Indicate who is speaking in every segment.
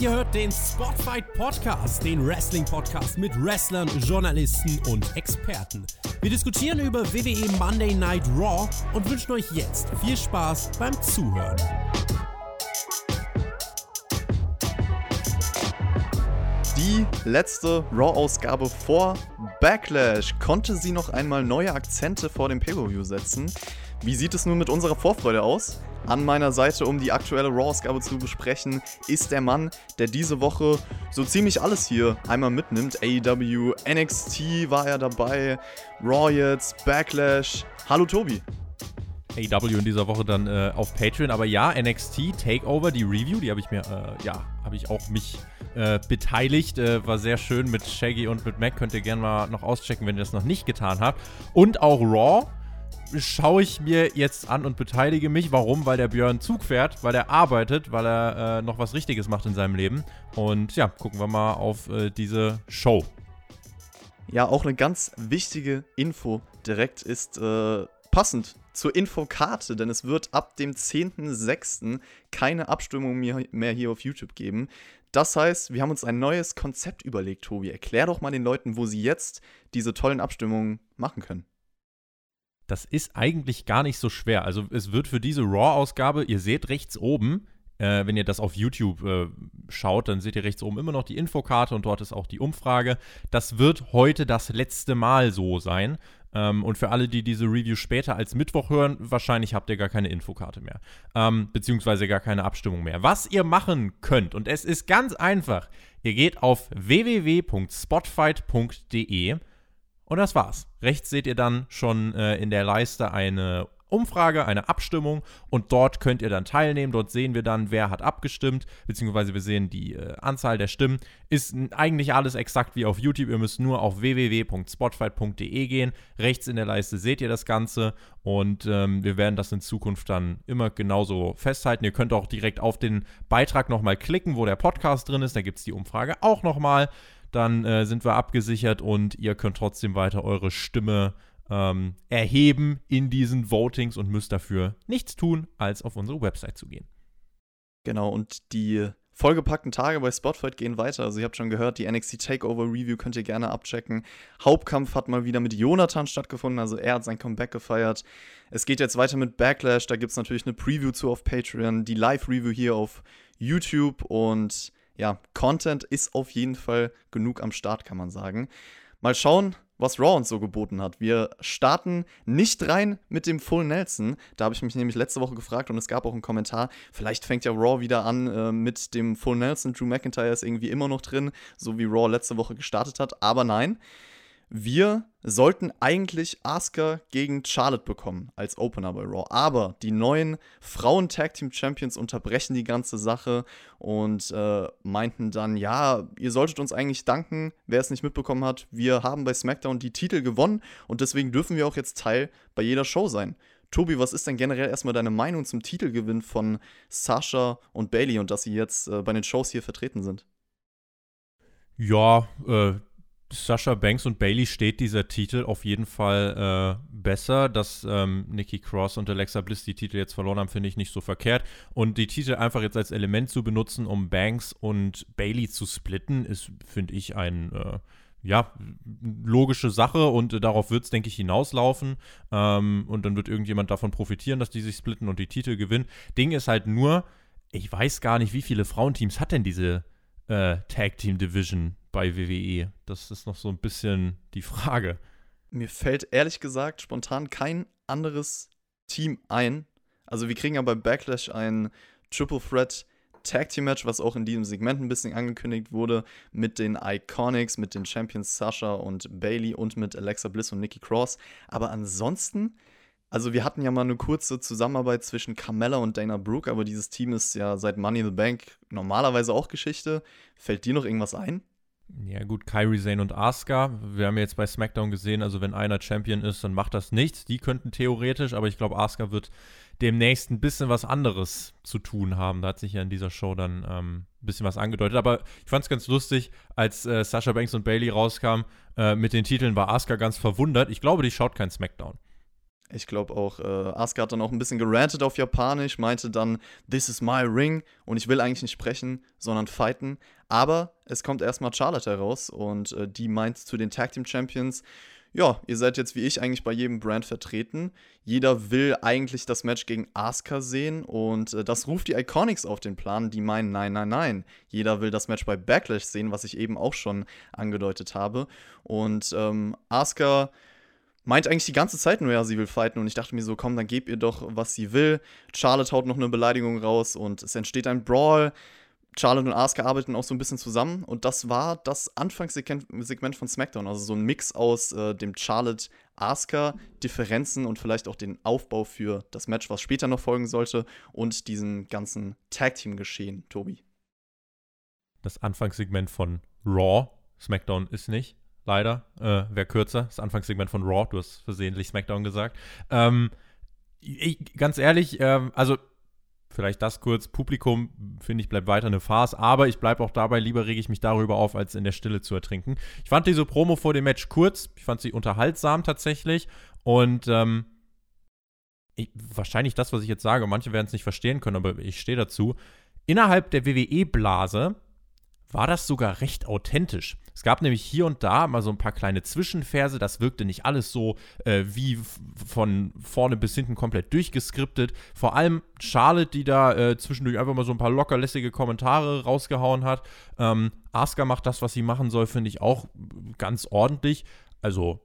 Speaker 1: Ihr hört den Spotfight Podcast, den Wrestling Podcast mit Wrestlern, Journalisten und Experten. Wir diskutieren über WWE Monday Night Raw und wünschen euch jetzt viel Spaß beim Zuhören.
Speaker 2: Die letzte Raw-Ausgabe vor Backlash. Konnte sie noch einmal neue Akzente vor dem Pay-Per-View setzen? Wie sieht es nun mit unserer Vorfreude aus? An meiner Seite, um die aktuelle Raw-Ausgabe zu besprechen, ist der Mann, der diese Woche so ziemlich alles hier einmal mitnimmt. AEW, NXT war er dabei, Raw jetzt, Backlash. Hallo Tobi.
Speaker 3: AEW in dieser Woche dann äh, auf Patreon. Aber ja, NXT Takeover, die Review, die habe ich mir, äh, ja, habe ich auch mich äh, beteiligt. Äh, war sehr schön mit Shaggy und mit Mac. Könnt ihr gerne mal noch auschecken, wenn ihr das noch nicht getan habt. Und auch Raw schaue ich mir jetzt an und beteilige mich. Warum? Weil der Björn Zug fährt, weil er arbeitet, weil er äh, noch was Richtiges macht in seinem Leben. Und ja, gucken wir mal auf äh, diese Show.
Speaker 2: Ja, auch eine ganz wichtige Info direkt ist äh, passend zur Infokarte, denn es wird ab dem 10.06. keine Abstimmung mehr hier auf YouTube geben. Das heißt, wir haben uns ein neues Konzept überlegt, Tobi. Erklär doch mal den Leuten, wo sie jetzt diese tollen Abstimmungen machen können.
Speaker 3: Das ist eigentlich gar nicht so schwer. Also es wird für diese Raw-Ausgabe, ihr seht rechts oben, äh, wenn ihr das auf YouTube äh, schaut, dann seht ihr rechts oben immer noch die Infokarte und dort ist auch die Umfrage. Das wird heute das letzte Mal so sein. Ähm, und für alle, die diese Review später als Mittwoch hören, wahrscheinlich habt ihr gar keine Infokarte mehr. Ähm, beziehungsweise gar keine Abstimmung mehr. Was ihr machen könnt, und es ist ganz einfach, ihr geht auf www.spotfight.de und das war's. Rechts seht ihr dann schon äh, in der Leiste eine Umfrage, eine Abstimmung und dort könnt ihr dann teilnehmen. Dort sehen wir dann, wer hat abgestimmt, beziehungsweise wir sehen die äh, Anzahl der Stimmen. Ist eigentlich alles exakt wie auf YouTube. Ihr müsst nur auf www.spotfight.de gehen. Rechts in der Leiste seht ihr das Ganze und ähm, wir werden das in Zukunft dann immer genauso festhalten. Ihr könnt auch direkt auf den Beitrag nochmal klicken, wo der Podcast drin ist. Da gibt es die Umfrage auch nochmal. Dann äh, sind wir abgesichert und ihr könnt trotzdem weiter eure Stimme ähm, erheben in diesen Votings und müsst dafür nichts tun, als auf unsere Website zu gehen.
Speaker 2: Genau, und die vollgepackten Tage bei Spotfight gehen weiter. Also ihr habt schon gehört, die NXT Takeover Review könnt ihr gerne abchecken. Hauptkampf hat mal wieder mit Jonathan stattgefunden, also er hat sein Comeback gefeiert. Es geht jetzt weiter mit Backlash, da gibt es natürlich eine Preview zu auf Patreon, die Live-Review hier auf YouTube und ja, Content ist auf jeden Fall genug am Start, kann man sagen. Mal schauen, was Raw uns so geboten hat. Wir starten nicht rein mit dem Full Nelson. Da habe ich mich nämlich letzte Woche gefragt und es gab auch einen Kommentar. Vielleicht fängt ja Raw wieder an äh, mit dem Full Nelson. Drew McIntyre ist irgendwie immer noch drin, so wie Raw letzte Woche gestartet hat. Aber nein, wir sollten eigentlich Asuka gegen Charlotte bekommen als Opener bei Raw. Aber die neuen Frauen-Tag-Team-Champions unterbrechen die ganze Sache und äh, meinten dann, ja, ihr solltet uns eigentlich danken, wer es nicht mitbekommen hat. Wir haben bei SmackDown die Titel gewonnen und deswegen dürfen wir auch jetzt Teil bei jeder Show sein. Tobi, was ist denn generell erstmal deine Meinung zum Titelgewinn von Sasha und Bailey und dass sie jetzt äh, bei den Shows hier vertreten sind?
Speaker 3: Ja, äh, Sascha Banks und Bailey steht dieser Titel auf jeden Fall äh, besser. Dass ähm, Nikki Cross und Alexa Bliss die Titel jetzt verloren haben, finde ich nicht so verkehrt. Und die Titel einfach jetzt als Element zu benutzen, um Banks und Bailey zu splitten, ist, finde ich, ein äh, ja, logische Sache und äh, darauf wird es, denke ich, hinauslaufen. Ähm, und dann wird irgendjemand davon profitieren, dass die sich splitten und die Titel gewinnen. Ding ist halt nur, ich weiß gar nicht, wie viele Frauenteams hat denn diese äh, Tag Team Division bei WWE? Das ist noch so ein bisschen die Frage.
Speaker 2: Mir fällt ehrlich gesagt spontan kein anderes Team ein. Also wir kriegen ja bei Backlash ein Triple Threat Tag Team Match, was auch in diesem Segment ein bisschen angekündigt wurde, mit den Iconics, mit den Champions Sasha und Bailey und mit Alexa Bliss und Nikki Cross. Aber ansonsten, also wir hatten ja mal eine kurze Zusammenarbeit zwischen Carmella und Dana Brooke, aber dieses Team ist ja seit Money in the Bank normalerweise auch Geschichte. Fällt dir noch irgendwas ein?
Speaker 3: Ja, gut, Kyrie Zane und Asuka. Wir haben jetzt bei SmackDown gesehen, also wenn einer Champion ist, dann macht das nichts. Die könnten theoretisch, aber ich glaube, Asuka wird demnächst ein bisschen was anderes zu tun haben. Da hat sich ja in dieser Show dann ähm, ein bisschen was angedeutet. Aber ich fand es ganz lustig, als äh, Sasha Banks und Bailey rauskamen äh, mit den Titeln, war Asuka ganz verwundert. Ich glaube, die schaut kein SmackDown.
Speaker 2: Ich glaube auch, äh, Asuka hat dann auch ein bisschen gerantet auf Japanisch, meinte dann, this is my ring und ich will eigentlich nicht sprechen, sondern fighten. Aber es kommt erstmal Charlotte heraus und äh, die meint zu den Tag Team Champions, ja, ihr seid jetzt wie ich eigentlich bei jedem Brand vertreten. Jeder will eigentlich das Match gegen Asuka sehen und äh, das ruft die Iconics auf den Plan, die meinen, nein, nein, nein. Jeder will das Match bei Backlash sehen, was ich eben auch schon angedeutet habe. Und ähm, Asuka meint eigentlich die ganze Zeit nur, ja, sie will fighten. Und ich dachte mir so, komm, dann geb ihr doch, was sie will. Charlotte haut noch eine Beleidigung raus und es entsteht ein Brawl. Charlotte und Asuka arbeiten auch so ein bisschen zusammen und das war das Anfangssegment von SmackDown, also so ein Mix aus äh, dem Charlotte-Asuka-Differenzen und vielleicht auch den Aufbau für das Match, was später noch folgen sollte und diesem ganzen Tag-Team-Geschehen, Tobi.
Speaker 3: Das Anfangssegment von Raw, SmackDown ist nicht, leider, äh, wäre kürzer, das Anfangssegment von Raw, du hast versehentlich SmackDown gesagt. Ähm, ich, ganz ehrlich, ähm, also vielleicht das kurz, Publikum, finde ich, bleibt weiter eine Farce, aber ich bleibe auch dabei, lieber rege ich mich darüber auf, als in der Stille zu ertrinken. Ich fand diese Promo vor dem Match kurz, ich fand sie unterhaltsam tatsächlich und ähm, ich, wahrscheinlich das, was ich jetzt sage, manche werden es nicht verstehen können, aber ich stehe dazu. Innerhalb der WWE-Blase war das sogar recht authentisch. Es gab nämlich hier und da mal so ein paar kleine Zwischenverse, das wirkte nicht alles so äh, wie von vorne bis hinten komplett durchgeskriptet. Vor allem Charlotte, die da äh, zwischendurch einfach mal so ein paar lockerlässige Kommentare rausgehauen hat. Ähm, Asuka macht das, was sie machen soll, finde ich auch ganz ordentlich. Also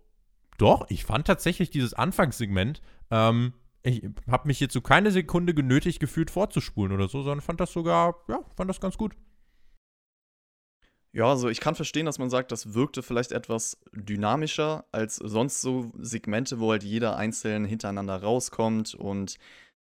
Speaker 3: doch, ich fand tatsächlich dieses Anfangssegment ähm, ich habe mich hierzu keine Sekunde genötigt gefühlt vorzuspulen oder so, sondern fand das sogar, ja, fand das ganz gut.
Speaker 2: Ja, also ich kann verstehen, dass man sagt, das wirkte vielleicht etwas dynamischer als sonst so Segmente, wo halt jeder einzeln hintereinander rauskommt. Und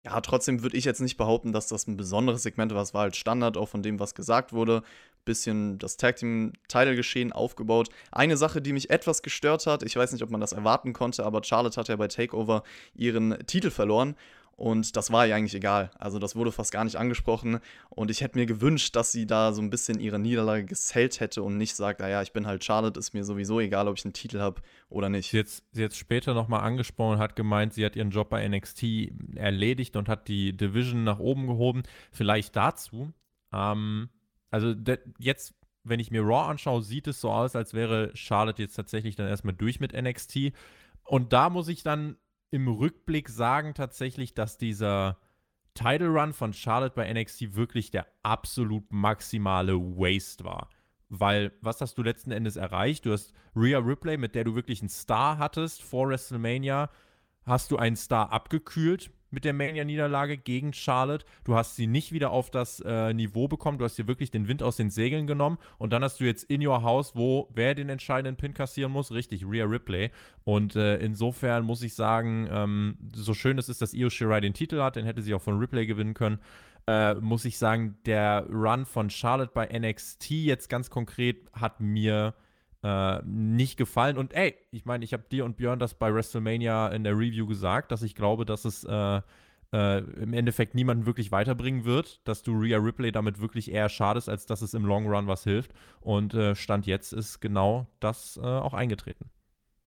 Speaker 2: ja, trotzdem würde ich jetzt nicht behaupten, dass das ein besonderes Segment war. Es war halt Standard auch von dem, was gesagt wurde. Bisschen das Tag Team Title Geschehen aufgebaut. Eine Sache, die mich etwas gestört hat, ich weiß nicht, ob man das erwarten konnte, aber Charlotte hat ja bei Takeover ihren Titel verloren und das war ihr eigentlich egal. Also das wurde fast gar nicht angesprochen. Und ich hätte mir gewünscht, dass sie da so ein bisschen ihre Niederlage gesellt hätte und nicht sagt, naja, ich bin halt Charlotte, ist mir sowieso egal, ob ich einen Titel habe oder nicht.
Speaker 3: Sie sie jetzt später nochmal angesprochen, hat gemeint, sie hat ihren Job bei NXT erledigt und hat die Division nach oben gehoben. Vielleicht dazu. Ähm, also jetzt, wenn ich mir Raw anschaue, sieht es so aus, als wäre Charlotte jetzt tatsächlich dann erstmal durch mit NXT. Und da muss ich dann im Rückblick sagen tatsächlich, dass dieser Title Run von Charlotte bei NXT wirklich der absolut maximale Waste war. Weil, was hast du letzten Endes erreicht? Du hast Rhea Ripley, mit der du wirklich einen Star hattest vor WrestleMania, hast du einen Star abgekühlt mit der Mania-Niederlage gegen Charlotte. Du hast sie nicht wieder auf das äh, Niveau bekommen. Du hast dir wirklich den Wind aus den Segeln genommen. Und dann hast du jetzt in your house, wo wer den entscheidenden Pin kassieren muss? Richtig, Rhea Ripley. Und äh, insofern muss ich sagen, ähm, so schön es ist, dass Io Shirai den Titel hat, den hätte sie auch von Ripley gewinnen können. Äh, muss ich sagen, der Run von Charlotte bei NXT jetzt ganz konkret hat mir äh, nicht gefallen. Und ey, ich meine, ich habe dir und Björn das bei WrestleMania in der Review gesagt, dass ich glaube, dass es äh, äh, im Endeffekt niemanden wirklich weiterbringen wird, dass du Rhea Ripley damit wirklich eher schadest, als dass es im Long Run was hilft. Und äh, Stand jetzt ist genau das äh, auch eingetreten.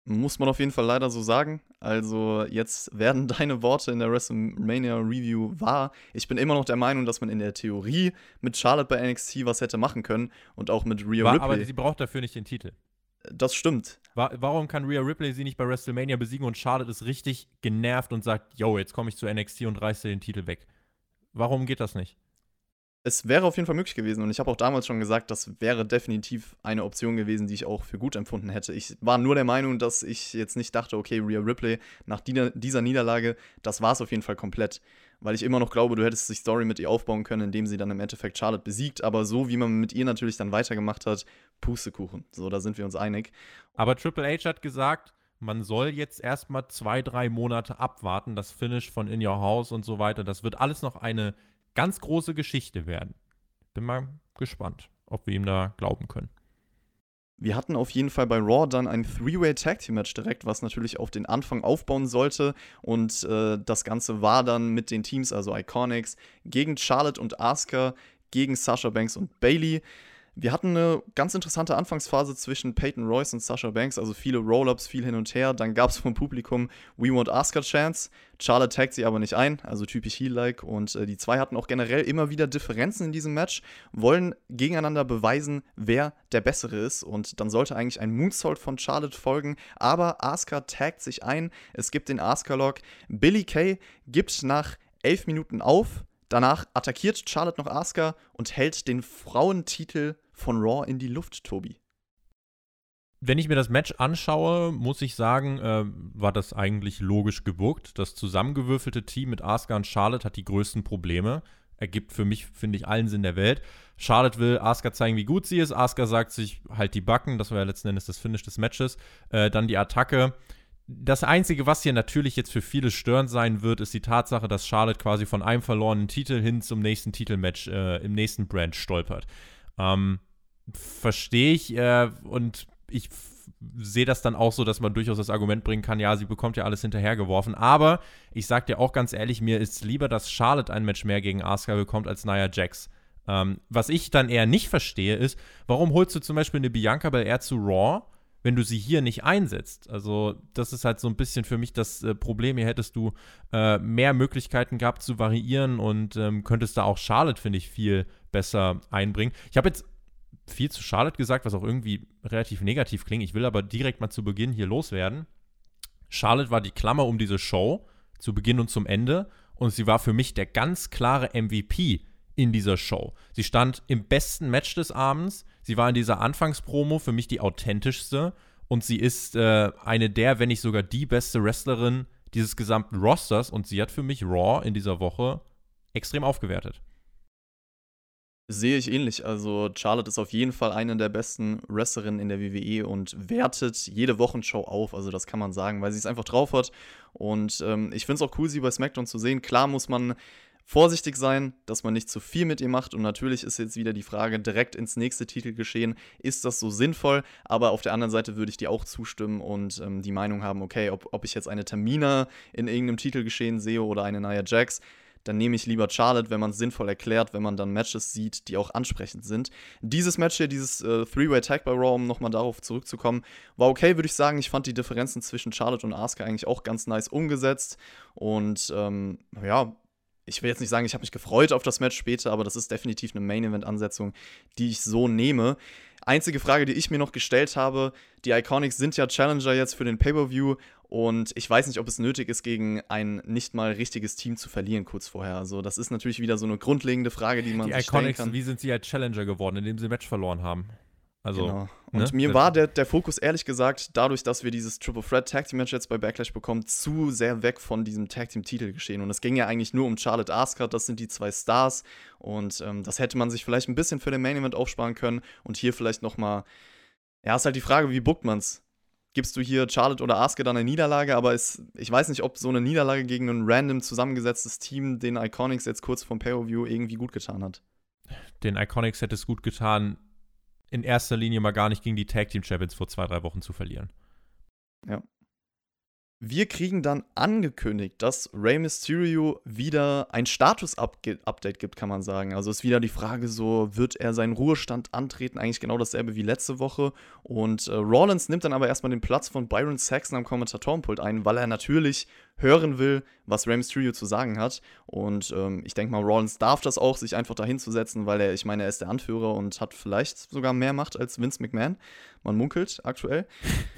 Speaker 2: Muss man auf jeden Fall leider so sagen. Also jetzt werden deine Worte in der WrestleMania Review wahr. Ich bin immer noch der Meinung, dass man in der Theorie mit Charlotte bei NXT was hätte machen können und auch mit Rhea
Speaker 3: War,
Speaker 2: Ripley.
Speaker 3: Aber sie braucht dafür nicht den Titel.
Speaker 2: Das stimmt.
Speaker 3: Warum kann Rhea Ripley sie nicht bei WrestleMania besiegen und Charlotte ist richtig genervt und sagt, yo, jetzt komme ich zu NXT und reiße den Titel weg? Warum geht das nicht?
Speaker 2: Es wäre auf jeden Fall möglich gewesen und ich habe auch damals schon gesagt, das wäre definitiv eine Option gewesen, die ich auch für gut empfunden hätte. Ich war nur der Meinung, dass ich jetzt nicht dachte, okay, Rhea Ripley nach dieser Niederlage, das war es auf jeden Fall komplett. Weil ich immer noch glaube, du hättest die Story mit ihr aufbauen können, indem sie dann im Endeffekt Charlotte besiegt. Aber so wie man mit ihr natürlich dann weitergemacht hat, Pustekuchen. So, da sind wir uns einig.
Speaker 3: Aber Triple H hat gesagt, man soll jetzt erstmal zwei, drei Monate abwarten, das Finish von In Your House und so weiter. Das wird alles noch eine ganz große Geschichte werden. Bin mal gespannt, ob wir ihm da glauben können.
Speaker 2: Wir hatten auf jeden Fall bei Raw dann ein Three-Way Tag Team Match direkt, was natürlich auf den Anfang aufbauen sollte. Und äh, das Ganze war dann mit den Teams, also Iconics, gegen Charlotte und Asuka, gegen Sasha Banks und Bailey. Wir hatten eine ganz interessante Anfangsphase zwischen Peyton Royce und Sasha Banks, also viele Roll-Ups, viel hin und her. Dann gab es vom Publikum We Want Asuka Chance. Charlotte taggt sie aber nicht ein, also typisch Heel-like. Und äh, die zwei hatten auch generell immer wieder Differenzen in diesem Match, wollen gegeneinander beweisen, wer der Bessere ist. Und dann sollte eigentlich ein Moonsault von Charlotte folgen. Aber Asuka taggt sich ein. Es gibt den Asuka-Lock. Billy Kay gibt nach elf Minuten auf. Danach attackiert Charlotte noch Asuka und hält den Frauentitel von Raw in die Luft, Tobi.
Speaker 3: Wenn ich mir das Match anschaue, muss ich sagen, äh, war das eigentlich logisch gewirkt. Das zusammengewürfelte Team mit Asuka und Charlotte hat die größten Probleme. Ergibt für mich, finde ich, allen Sinn der Welt. Charlotte will Asuka zeigen, wie gut sie ist. Asuka sagt sich halt die Backen. Das war ja letzten Endes das Finish des Matches. Äh, dann die Attacke. Das Einzige, was hier natürlich jetzt für viele störend sein wird, ist die Tatsache, dass Charlotte quasi von einem verlorenen Titel hin zum nächsten Titelmatch äh, im nächsten Brand stolpert. Ähm, Verstehe ich äh, und ich sehe das dann auch so, dass man durchaus das Argument bringen kann, ja, sie bekommt ja alles hinterhergeworfen. Aber ich sag dir auch ganz ehrlich, mir ist lieber, dass Charlotte ein Match mehr gegen Asuka bekommt als Nia Jax. Ähm, was ich dann eher nicht verstehe, ist, warum holst du zum Beispiel eine Bianca Belair zu Raw, wenn du sie hier nicht einsetzt? Also, das ist halt so ein bisschen für mich das äh, Problem. Hier hättest du äh, mehr Möglichkeiten gehabt zu variieren und ähm, könntest da auch Charlotte, finde ich, viel besser einbringen. Ich habe jetzt viel zu Charlotte gesagt, was auch irgendwie relativ negativ klingt. Ich will aber direkt mal zu Beginn hier loswerden. Charlotte war die Klammer um diese Show, zu Beginn und zum Ende. Und sie war für mich der ganz klare MVP in dieser Show. Sie stand im besten Match des Abends. Sie war in dieser Anfangspromo für mich die authentischste. Und sie ist äh, eine der, wenn nicht sogar die beste Wrestlerin dieses gesamten Rosters. Und sie hat für mich Raw in dieser Woche extrem aufgewertet.
Speaker 2: Sehe ich ähnlich. Also Charlotte ist auf jeden Fall eine der besten Wrestlerinnen in der WWE und wertet jede Wochenshow auf. Also das kann man sagen, weil sie es einfach drauf hat. Und ähm, ich finde es auch cool, sie bei SmackDown zu sehen. Klar muss man vorsichtig sein, dass man nicht zu viel mit ihr macht. Und natürlich ist jetzt wieder die Frage direkt ins nächste Titel geschehen. Ist das so sinnvoll? Aber auf der anderen Seite würde ich dir auch zustimmen und ähm, die Meinung haben, okay, ob, ob ich jetzt eine Tamina in irgendeinem Titelgeschehen sehe oder eine Nia Jax dann nehme ich lieber Charlotte, wenn man es sinnvoll erklärt, wenn man dann Matches sieht, die auch ansprechend sind. Dieses Match hier, dieses äh, Three-Way Tag by Raw, um nochmal darauf zurückzukommen, war okay, würde ich sagen. Ich fand die Differenzen zwischen Charlotte und Asuka eigentlich auch ganz nice umgesetzt. Und ähm, ja, ich will jetzt nicht sagen, ich habe mich gefreut auf das Match später, aber das ist definitiv eine Main-Event-Ansetzung, die ich so nehme. Einzige Frage, die ich mir noch gestellt habe, die Iconics sind ja Challenger jetzt für den Pay-Per-View und ich weiß nicht, ob es nötig ist, gegen ein nicht mal richtiges Team zu verlieren kurz vorher. Also das ist natürlich wieder so eine grundlegende Frage, die man
Speaker 3: die
Speaker 2: sich
Speaker 3: Iconics,
Speaker 2: stellen kann.
Speaker 3: wie sind sie als Challenger geworden, indem sie ein Match verloren haben? Also,
Speaker 2: genau. Und
Speaker 3: ne?
Speaker 2: mir war der, der Fokus ehrlich gesagt, dadurch, dass wir dieses Triple Threat Tag Team Match jetzt bei Backlash bekommen, zu sehr weg von diesem Tag Team Titel geschehen. Und es ging ja eigentlich nur um Charlotte Asuka, das sind die zwei Stars. Und ähm, das hätte man sich vielleicht ein bisschen für den Main Event aufsparen können. Und hier vielleicht nochmal, ja, ist halt die Frage, wie bookt man's? Gibst du hier Charlotte oder Asuka dann eine Niederlage, aber es, ich weiß nicht, ob so eine Niederlage gegen ein random zusammengesetztes Team den Iconics jetzt kurz vom Pay-Per-View irgendwie gut getan hat.
Speaker 3: Den Iconics hätte es gut getan, in erster Linie mal gar nicht gegen die Tag Team Champions vor zwei, drei Wochen zu verlieren.
Speaker 2: Ja. Wir kriegen dann angekündigt, dass Rey Mysterio wieder ein Status-Update gibt, kann man sagen. Also ist wieder die Frage so, wird er seinen Ruhestand antreten? Eigentlich genau dasselbe wie letzte Woche. Und äh, Rollins nimmt dann aber erstmal den Platz von Byron Saxon am Kommentatorenpult ein, weil er natürlich hören will, was Rey Mysterio zu sagen hat. Und ähm, ich denke mal, Rollins darf das auch, sich einfach dahin zu setzen, weil er, ich meine, er ist der Anführer und hat vielleicht sogar mehr Macht als Vince McMahon. Man munkelt aktuell.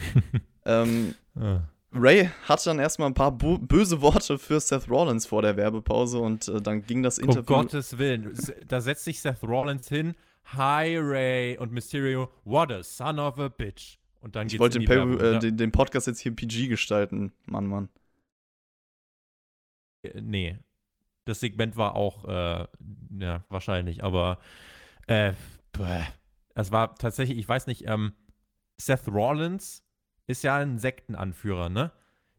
Speaker 2: ähm, ah. Ray hatte dann erstmal ein paar böse Worte für Seth Rollins vor der Werbepause und äh, dann ging das Interview.
Speaker 3: Um Gottes Willen, da setzt sich Seth Rollins hin. Hi Ray und Mysterio, what a son of a bitch. Und dann
Speaker 2: ich wollte den, Werbung, äh, den, den, Podcast jetzt hier PG gestalten, Mann, Mann.
Speaker 3: Äh, nee. Das Segment war auch, äh, ja, wahrscheinlich, aber äh, es war tatsächlich, ich weiß nicht, ähm, Seth Rollins ist ja ein Sektenanführer, ne?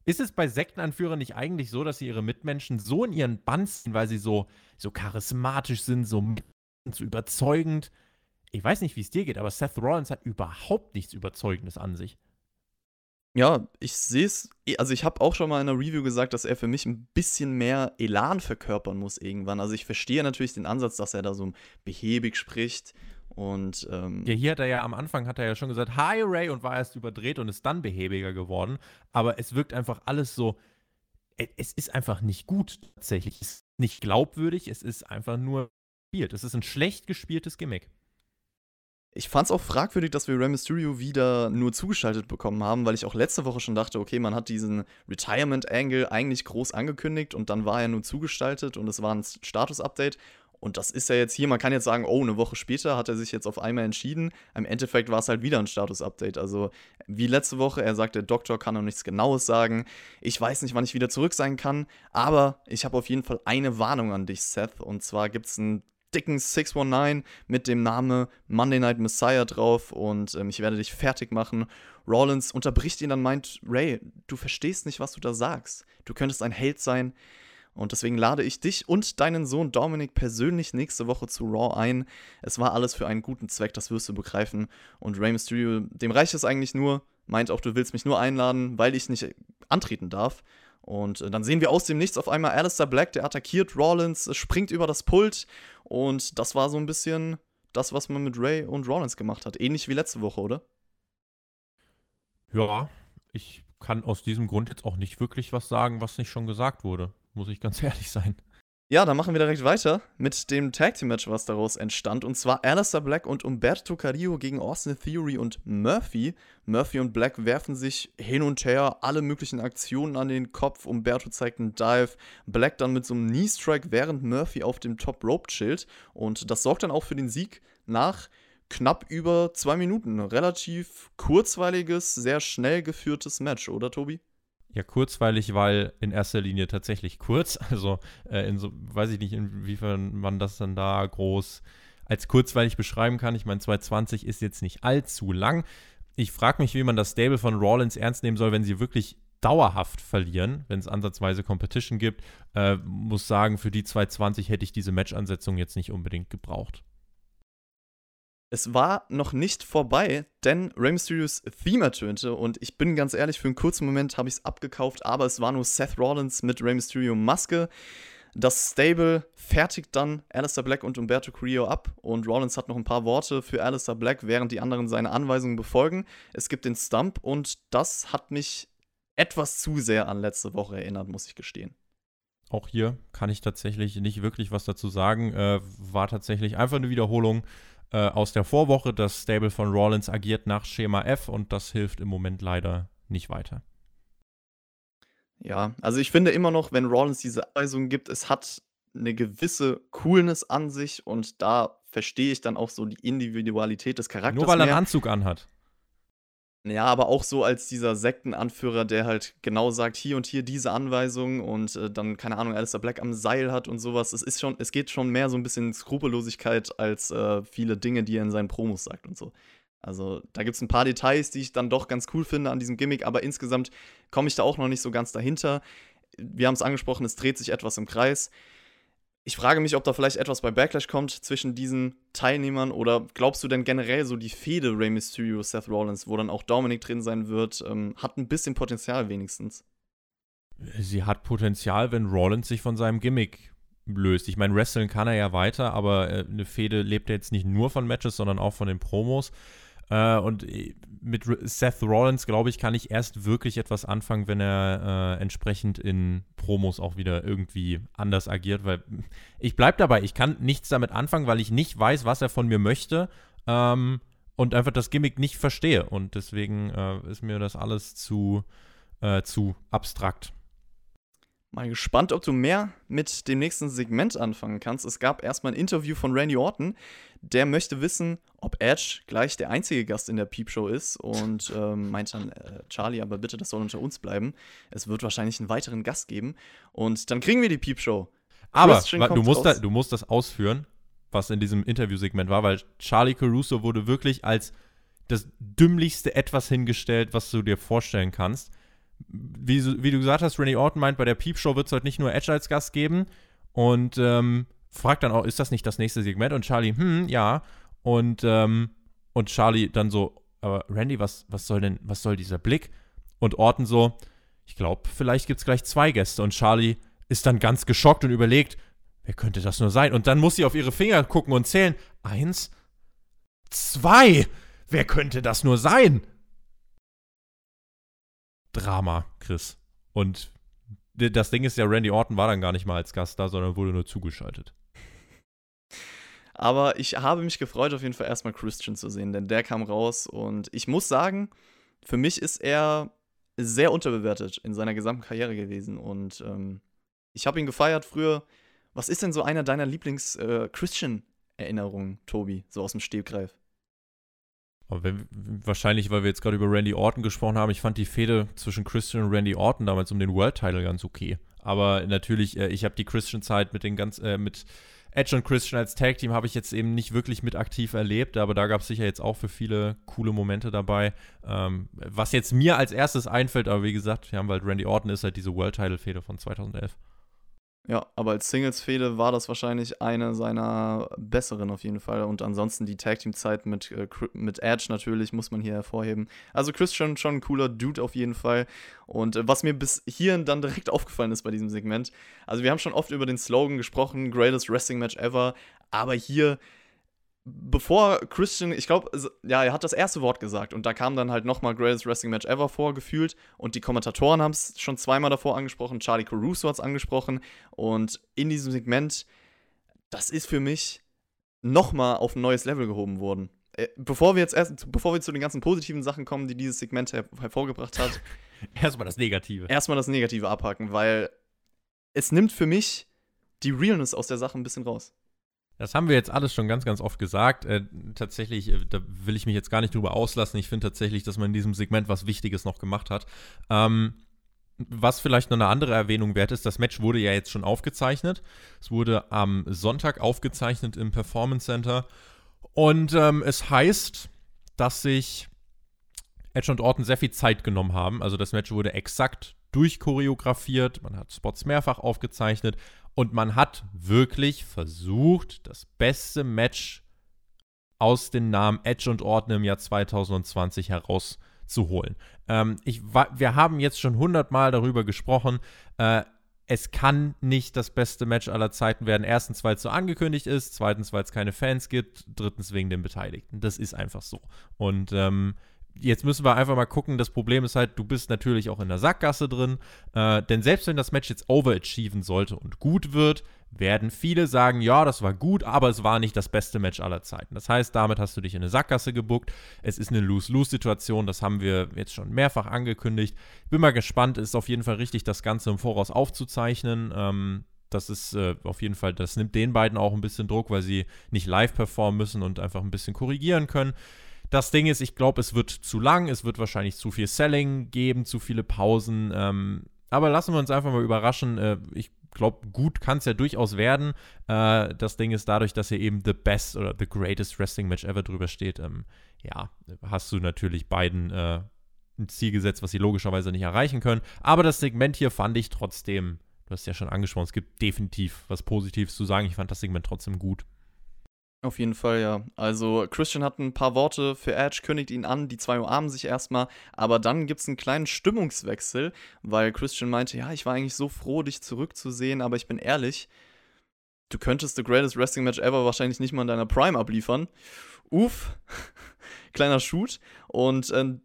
Speaker 3: Ist es bei Sektenanführern nicht eigentlich so, dass sie ihre Mitmenschen so in ihren Bann ziehen, weil sie so, so charismatisch sind, so, so überzeugend? Ich weiß nicht, wie es dir geht, aber Seth Rollins hat überhaupt nichts Überzeugendes an sich.
Speaker 2: Ja, ich sehe es, also ich habe auch schon mal in einer Review gesagt, dass er für mich ein bisschen mehr Elan verkörpern muss irgendwann. Also ich verstehe natürlich den Ansatz, dass er da so behäbig spricht Und ähm,
Speaker 3: ja, hier hat er ja am Anfang hat er ja schon gesagt, Hi Ray und war erst überdreht und ist dann behäbiger geworden. Aber es wirkt einfach alles so. Es ist einfach nicht gut tatsächlich. Es ist nicht glaubwürdig, es ist einfach nur gespielt. Es ist ein schlecht gespieltes Gimmick.
Speaker 2: Ich fand es auch fragwürdig, dass wir Rey Mysterio wieder nur zugeschaltet bekommen haben, weil ich auch letzte Woche schon dachte, okay, man hat diesen Retirement-Angle eigentlich groß angekündigt und dann war er nur zugestaltet und es war ein Status-Update. Und das ist ja jetzt hier, man kann jetzt sagen, oh, eine Woche später hat er sich jetzt auf einmal entschieden. Im Endeffekt war es halt wieder ein Status-Update. Also wie letzte Woche, er sagt, der Doktor kann noch nichts Genaues sagen. Ich weiß nicht, wann ich wieder zurück sein kann, aber ich habe auf jeden Fall eine Warnung an dich, Seth. Und zwar gibt es einen dicken 619 mit dem Namen Monday Night Messiah drauf und ähm, ich werde dich fertig machen. Rollins unterbricht ihn dann, meint, Ray, du verstehst nicht, was du da sagst. Du könntest ein Held sein. Und deswegen lade ich dich und deinen Sohn Dominik persönlich nächste Woche zu Raw ein. Es war alles für einen guten Zweck, das wirst du begreifen. Und Rey Mysterio, dem reicht es eigentlich nur, meint auch, du willst mich nur einladen, weil ich nicht antreten darf. Und äh, dann sehen wir aus dem Nichts auf einmal Alistair Black, der attackiert Rollins, springt über das Pult. Und das war so ein bisschen das, was man mit Ray und Rollins gemacht hat. Ähnlich wie letzte Woche, oder?
Speaker 3: Ja, ich kann aus diesem Grund jetzt auch nicht wirklich was sagen, was nicht schon gesagt wurde. Muss ich ganz ehrlich sein.
Speaker 2: Ja, dann machen wir direkt weiter mit dem Tag Team Match, was daraus entstand. Und zwar Alistair Black und Umberto Carrillo gegen Austin Theory und Murphy. Murphy und Black werfen sich hin und her, alle möglichen Aktionen an den Kopf. Umberto zeigt einen Dive. Black dann mit so einem Knee Strike, während Murphy auf dem Top Rope chillt. Und das sorgt dann auch für den Sieg nach knapp über zwei Minuten. Relativ kurzweiliges, sehr schnell geführtes Match, oder Tobi?
Speaker 3: Ja, kurzweilig, weil in erster Linie tatsächlich kurz. Also, äh, in so, weiß ich nicht, inwiefern man das dann da groß als kurzweilig beschreiben kann. Ich meine, 220 ist jetzt nicht allzu lang. Ich frage mich, wie man das Stable von Rawlins ernst nehmen soll, wenn sie wirklich dauerhaft verlieren, wenn es ansatzweise Competition gibt. Äh, muss sagen, für die 220 hätte ich diese Match-Ansetzung jetzt nicht unbedingt gebraucht.
Speaker 2: Es war noch nicht vorbei, denn Rey Mysterios Theme ertönte und ich bin ganz ehrlich, für einen kurzen Moment habe ich es abgekauft, aber es war nur Seth Rollins mit Rey Mysterio Maske. Das Stable fertigt dann Alistair Black und Umberto Carrillo ab und Rollins hat noch ein paar Worte für Alistair Black, während die anderen seine Anweisungen befolgen. Es gibt den Stump und das hat mich etwas zu sehr an letzte Woche erinnert, muss ich gestehen.
Speaker 3: Auch hier kann ich tatsächlich nicht wirklich was dazu sagen. Äh, war tatsächlich einfach eine Wiederholung äh, aus der Vorwoche. Das Stable von Rollins agiert nach Schema F und das hilft im Moment leider nicht weiter.
Speaker 2: Ja, also ich finde immer noch, wenn Rollins diese Anweisungen gibt, es hat eine gewisse Coolness an sich und da verstehe ich dann auch so die Individualität des Charakters.
Speaker 3: Nur weil er einen Anzug anhat.
Speaker 2: Ja, aber auch so als dieser Sektenanführer, der halt genau sagt, hier und hier diese Anweisung und äh, dann, keine Ahnung, Alistair Black am Seil hat und sowas. Es ist schon, es geht schon mehr so ein bisschen Skrupellosigkeit als äh, viele Dinge, die er in seinen Promos sagt und so. Also da gibt es ein paar Details, die ich dann doch ganz cool finde an diesem Gimmick, aber insgesamt komme ich da auch noch nicht so ganz dahinter. Wir haben es angesprochen, es dreht sich etwas im Kreis. Ich frage mich, ob da vielleicht etwas bei Backlash kommt zwischen diesen Teilnehmern oder glaubst du denn generell so die Fehde Rey Mysterio, Seth Rollins, wo dann auch Dominic drin sein wird, ähm, hat ein bisschen Potenzial wenigstens?
Speaker 3: Sie hat Potenzial, wenn Rollins sich von seinem Gimmick löst. Ich meine, wresteln kann er ja weiter, aber äh, eine Fehde lebt er jetzt nicht nur von Matches, sondern auch von den Promos. Äh, und äh, mit Seth Rollins, glaube ich, kann ich erst wirklich etwas anfangen, wenn er äh, entsprechend in Promos auch wieder irgendwie anders agiert, weil ich bleibe dabei, ich kann nichts damit anfangen, weil ich nicht weiß, was er von mir möchte ähm, und einfach das Gimmick nicht verstehe. Und deswegen äh, ist mir das alles zu, äh, zu abstrakt.
Speaker 2: Mal gespannt, ob du mehr mit dem nächsten Segment anfangen kannst. Es gab erstmal ein Interview von Randy Orton. Der möchte wissen, ob Edge gleich der einzige Gast in der Peep-Show ist und ähm, meint dann, äh, Charlie, aber bitte, das soll unter uns bleiben. Es wird wahrscheinlich einen weiteren Gast geben und dann kriegen wir die Peep-Show.
Speaker 3: Aber du musst, da, du musst das ausführen, was in diesem Interviewsegment war, weil Charlie Caruso wurde wirklich als das dümmlichste Etwas hingestellt, was du dir vorstellen kannst wie, wie du gesagt hast, Randy Orton meint, bei der Peep-Show wird es heute nicht nur Edge als Gast geben und ähm, fragt dann auch, ist das nicht das nächste Segment? Und Charlie, hm, ja. Und, ähm, und Charlie dann so, aber Randy, was, was soll denn, was soll dieser Blick? Und Orton so, ich glaube, vielleicht gibt es gleich zwei Gäste. Und Charlie ist dann ganz geschockt und überlegt, wer könnte das nur sein? Und dann muss sie auf ihre Finger gucken und zählen. Eins, Zwei! Wer könnte das nur sein? Drama, Chris. Und das Ding ist ja, Randy Orton war dann gar nicht mal als Gast da, sondern wurde nur zugeschaltet.
Speaker 2: Aber ich habe mich gefreut, auf jeden Fall erstmal Christian zu sehen, denn der kam raus und ich muss sagen, für mich ist er sehr unterbewertet in seiner gesamten Karriere gewesen und ähm, ich habe ihn gefeiert früher. Was ist denn so einer deiner Lieblings-Christian-Erinnerungen, äh, Tobi, so aus dem Stegreif?
Speaker 3: Wenn, wahrscheinlich, weil wir jetzt gerade über Randy Orton gesprochen haben. Ich fand die Fehde zwischen Christian und Randy Orton damals um den World Title ganz okay. Aber natürlich, äh, ich habe die Christian-Zeit mit den ganz, äh, mit Edge und Christian als Tag Team habe ich jetzt eben nicht wirklich mit aktiv erlebt, aber da gab es sicher jetzt auch für viele coole Momente dabei. Ähm, was jetzt mir als erstes einfällt, aber wie gesagt, wir haben halt Randy Orton ist halt diese World Title Fehde von 2011.
Speaker 2: Ja, aber als Singles-Fehde war das wahrscheinlich eine seiner besseren auf jeden Fall. Und ansonsten die Tag-Team-Zeit mit, äh, mit Edge natürlich muss man hier hervorheben. Also Christian schon ein cooler Dude auf jeden Fall. Und äh, was mir bis hierhin dann direkt aufgefallen ist bei diesem Segment, also wir haben schon oft über den Slogan gesprochen, Greatest Wrestling Match Ever, aber hier bevor Christian, ich glaube, ja, er hat das erste Wort gesagt und da kam dann halt nochmal Greatest Wrestling Match Ever vorgefühlt und die Kommentatoren haben es schon zweimal davor angesprochen, Charlie Caruso hat es angesprochen und in diesem Segment, das ist für mich nochmal auf ein neues Level gehoben worden. Äh, bevor wir jetzt erst, bevor wir zu den ganzen positiven Sachen kommen, die dieses Segment her hervorgebracht hat.
Speaker 3: erstmal das Negative.
Speaker 2: Erstmal das Negative abhaken, weil es nimmt für mich die Realness aus der Sache ein bisschen raus.
Speaker 3: Das haben wir jetzt alles schon ganz, ganz oft gesagt. Äh, tatsächlich, äh, da will ich mich jetzt gar nicht drüber auslassen. Ich finde tatsächlich, dass man in diesem Segment was Wichtiges noch gemacht hat. Ähm, was vielleicht noch eine andere Erwähnung wert ist, das Match wurde ja jetzt schon aufgezeichnet. Es wurde am Sonntag aufgezeichnet im Performance Center. Und ähm, es heißt, dass sich Edge und Orton sehr viel Zeit genommen haben. Also das Match wurde exakt durchchoreografiert, man hat Spots mehrfach aufgezeichnet und man hat wirklich versucht, das beste Match aus den Namen Edge und Orton im Jahr 2020 herauszuholen. Ähm, ich, wir haben jetzt schon hundertmal darüber gesprochen. Äh, es kann nicht das beste Match aller Zeiten werden. Erstens, weil es so angekündigt ist. Zweitens, weil es keine Fans gibt. Drittens, wegen den Beteiligten. Das ist einfach so. Und ähm, jetzt müssen wir einfach mal gucken. Das Problem ist halt, du bist natürlich auch in der Sackgasse drin. Äh, denn selbst wenn das Match jetzt overachieven sollte und gut wird, werden viele sagen, ja, das war gut, aber es war nicht das beste Match aller Zeiten. Das heißt, damit hast du dich in eine Sackgasse gebuckt. Es ist eine Lose-Lose-Situation, das haben wir jetzt schon mehrfach angekündigt. Bin mal gespannt, ist auf jeden Fall richtig, das Ganze im Voraus aufzuzeichnen. Ähm, das ist äh, auf jeden Fall, das nimmt den beiden auch ein bisschen Druck, weil sie nicht live performen müssen und einfach ein bisschen korrigieren können. Das Ding ist, ich glaube, es wird zu lang, es wird wahrscheinlich zu viel Selling geben, zu viele Pausen. Ähm, aber lassen wir uns einfach mal überraschen. Äh, ich glaube, gut kann es ja durchaus werden. Äh, das Ding ist dadurch, dass hier eben the best oder the greatest Wrestling Match ever drüber steht. Ähm, ja, hast du natürlich beiden äh, ein Ziel gesetzt, was sie logischerweise nicht erreichen können. Aber das Segment hier fand ich trotzdem, du hast ja schon angesprochen, es gibt definitiv was Positives zu sagen. Ich fand das Segment trotzdem gut.
Speaker 2: Auf jeden Fall, ja. Also Christian hat ein paar Worte für Edge, kündigt ihn an, die zwei umarmen sich erstmal, aber dann gibt es einen kleinen Stimmungswechsel, weil Christian meinte, ja, ich war eigentlich so froh, dich zurückzusehen, aber ich bin ehrlich, du könntest The Greatest Wrestling Match Ever wahrscheinlich nicht mal in deiner Prime abliefern. Uff, kleiner Shoot. Und äh,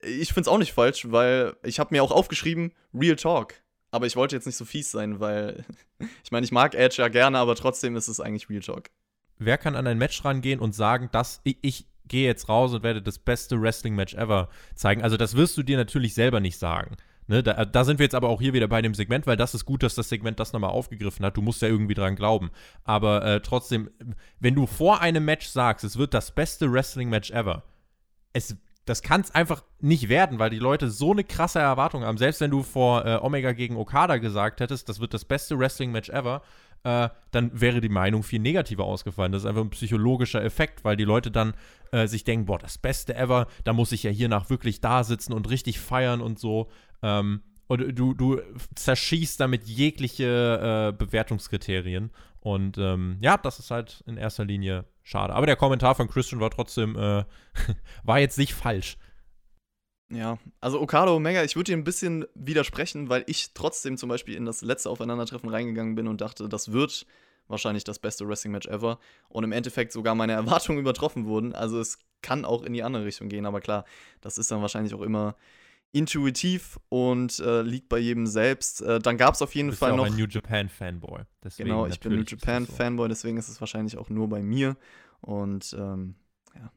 Speaker 2: ich finde es auch nicht falsch, weil ich habe mir auch aufgeschrieben, Real Talk. Aber ich wollte jetzt nicht so fies sein, weil ich meine, ich mag Edge ja gerne, aber trotzdem ist es eigentlich Real Talk.
Speaker 3: Wer kann an ein Match rangehen und sagen, dass ich, ich gehe jetzt raus und werde das beste Wrestling-Match ever zeigen? Also, das wirst du dir natürlich selber nicht sagen. Ne, da, da, sind wir jetzt aber auch hier wieder bei dem Segment, weil das ist gut, dass das Segment das nochmal aufgegriffen hat. Du musst ja irgendwie dran glauben. Aber äh, trotzdem, wenn du vor einem Match sagst, es wird das beste Wrestling-Match ever, es das kann es einfach nicht werden, weil die Leute so eine krasse Erwartung haben. Selbst wenn du vor äh, Omega gegen Okada gesagt hättest, das wird das beste Wrestling-Match ever, äh, dann wäre die Meinung viel negativer ausgefallen. Das ist einfach ein psychologischer Effekt, weil die Leute dann äh, sich denken, boah, das Beste ever, da muss ich ja hiernach wirklich da sitzen und richtig feiern und so. Ähm, und du, du zerschießt damit jegliche äh, Bewertungskriterien. Und ähm, ja, das ist halt in erster Linie schade. Aber der Kommentar von Christian war trotzdem, äh, war jetzt nicht falsch.
Speaker 2: Ja, also Okada Omega, ich würde dir ein bisschen widersprechen, weil ich trotzdem zum Beispiel in das letzte Aufeinandertreffen reingegangen bin und dachte, das wird wahrscheinlich das beste Wrestling-Match ever. Und im Endeffekt sogar meine Erwartungen übertroffen wurden. Also es kann auch in die andere Richtung gehen, aber klar, das ist dann wahrscheinlich auch immer intuitiv und äh, liegt bei jedem selbst. Äh, dann gab es auf jeden
Speaker 3: Du bist
Speaker 2: Fall
Speaker 3: ja auch
Speaker 2: noch.
Speaker 3: ein New Japan Fanboy. Deswegen
Speaker 2: Genau, ich bin New Japan
Speaker 3: so.
Speaker 2: Fanboy, deswegen ist es wahrscheinlich auch nur bei mir. Und ähm, ja.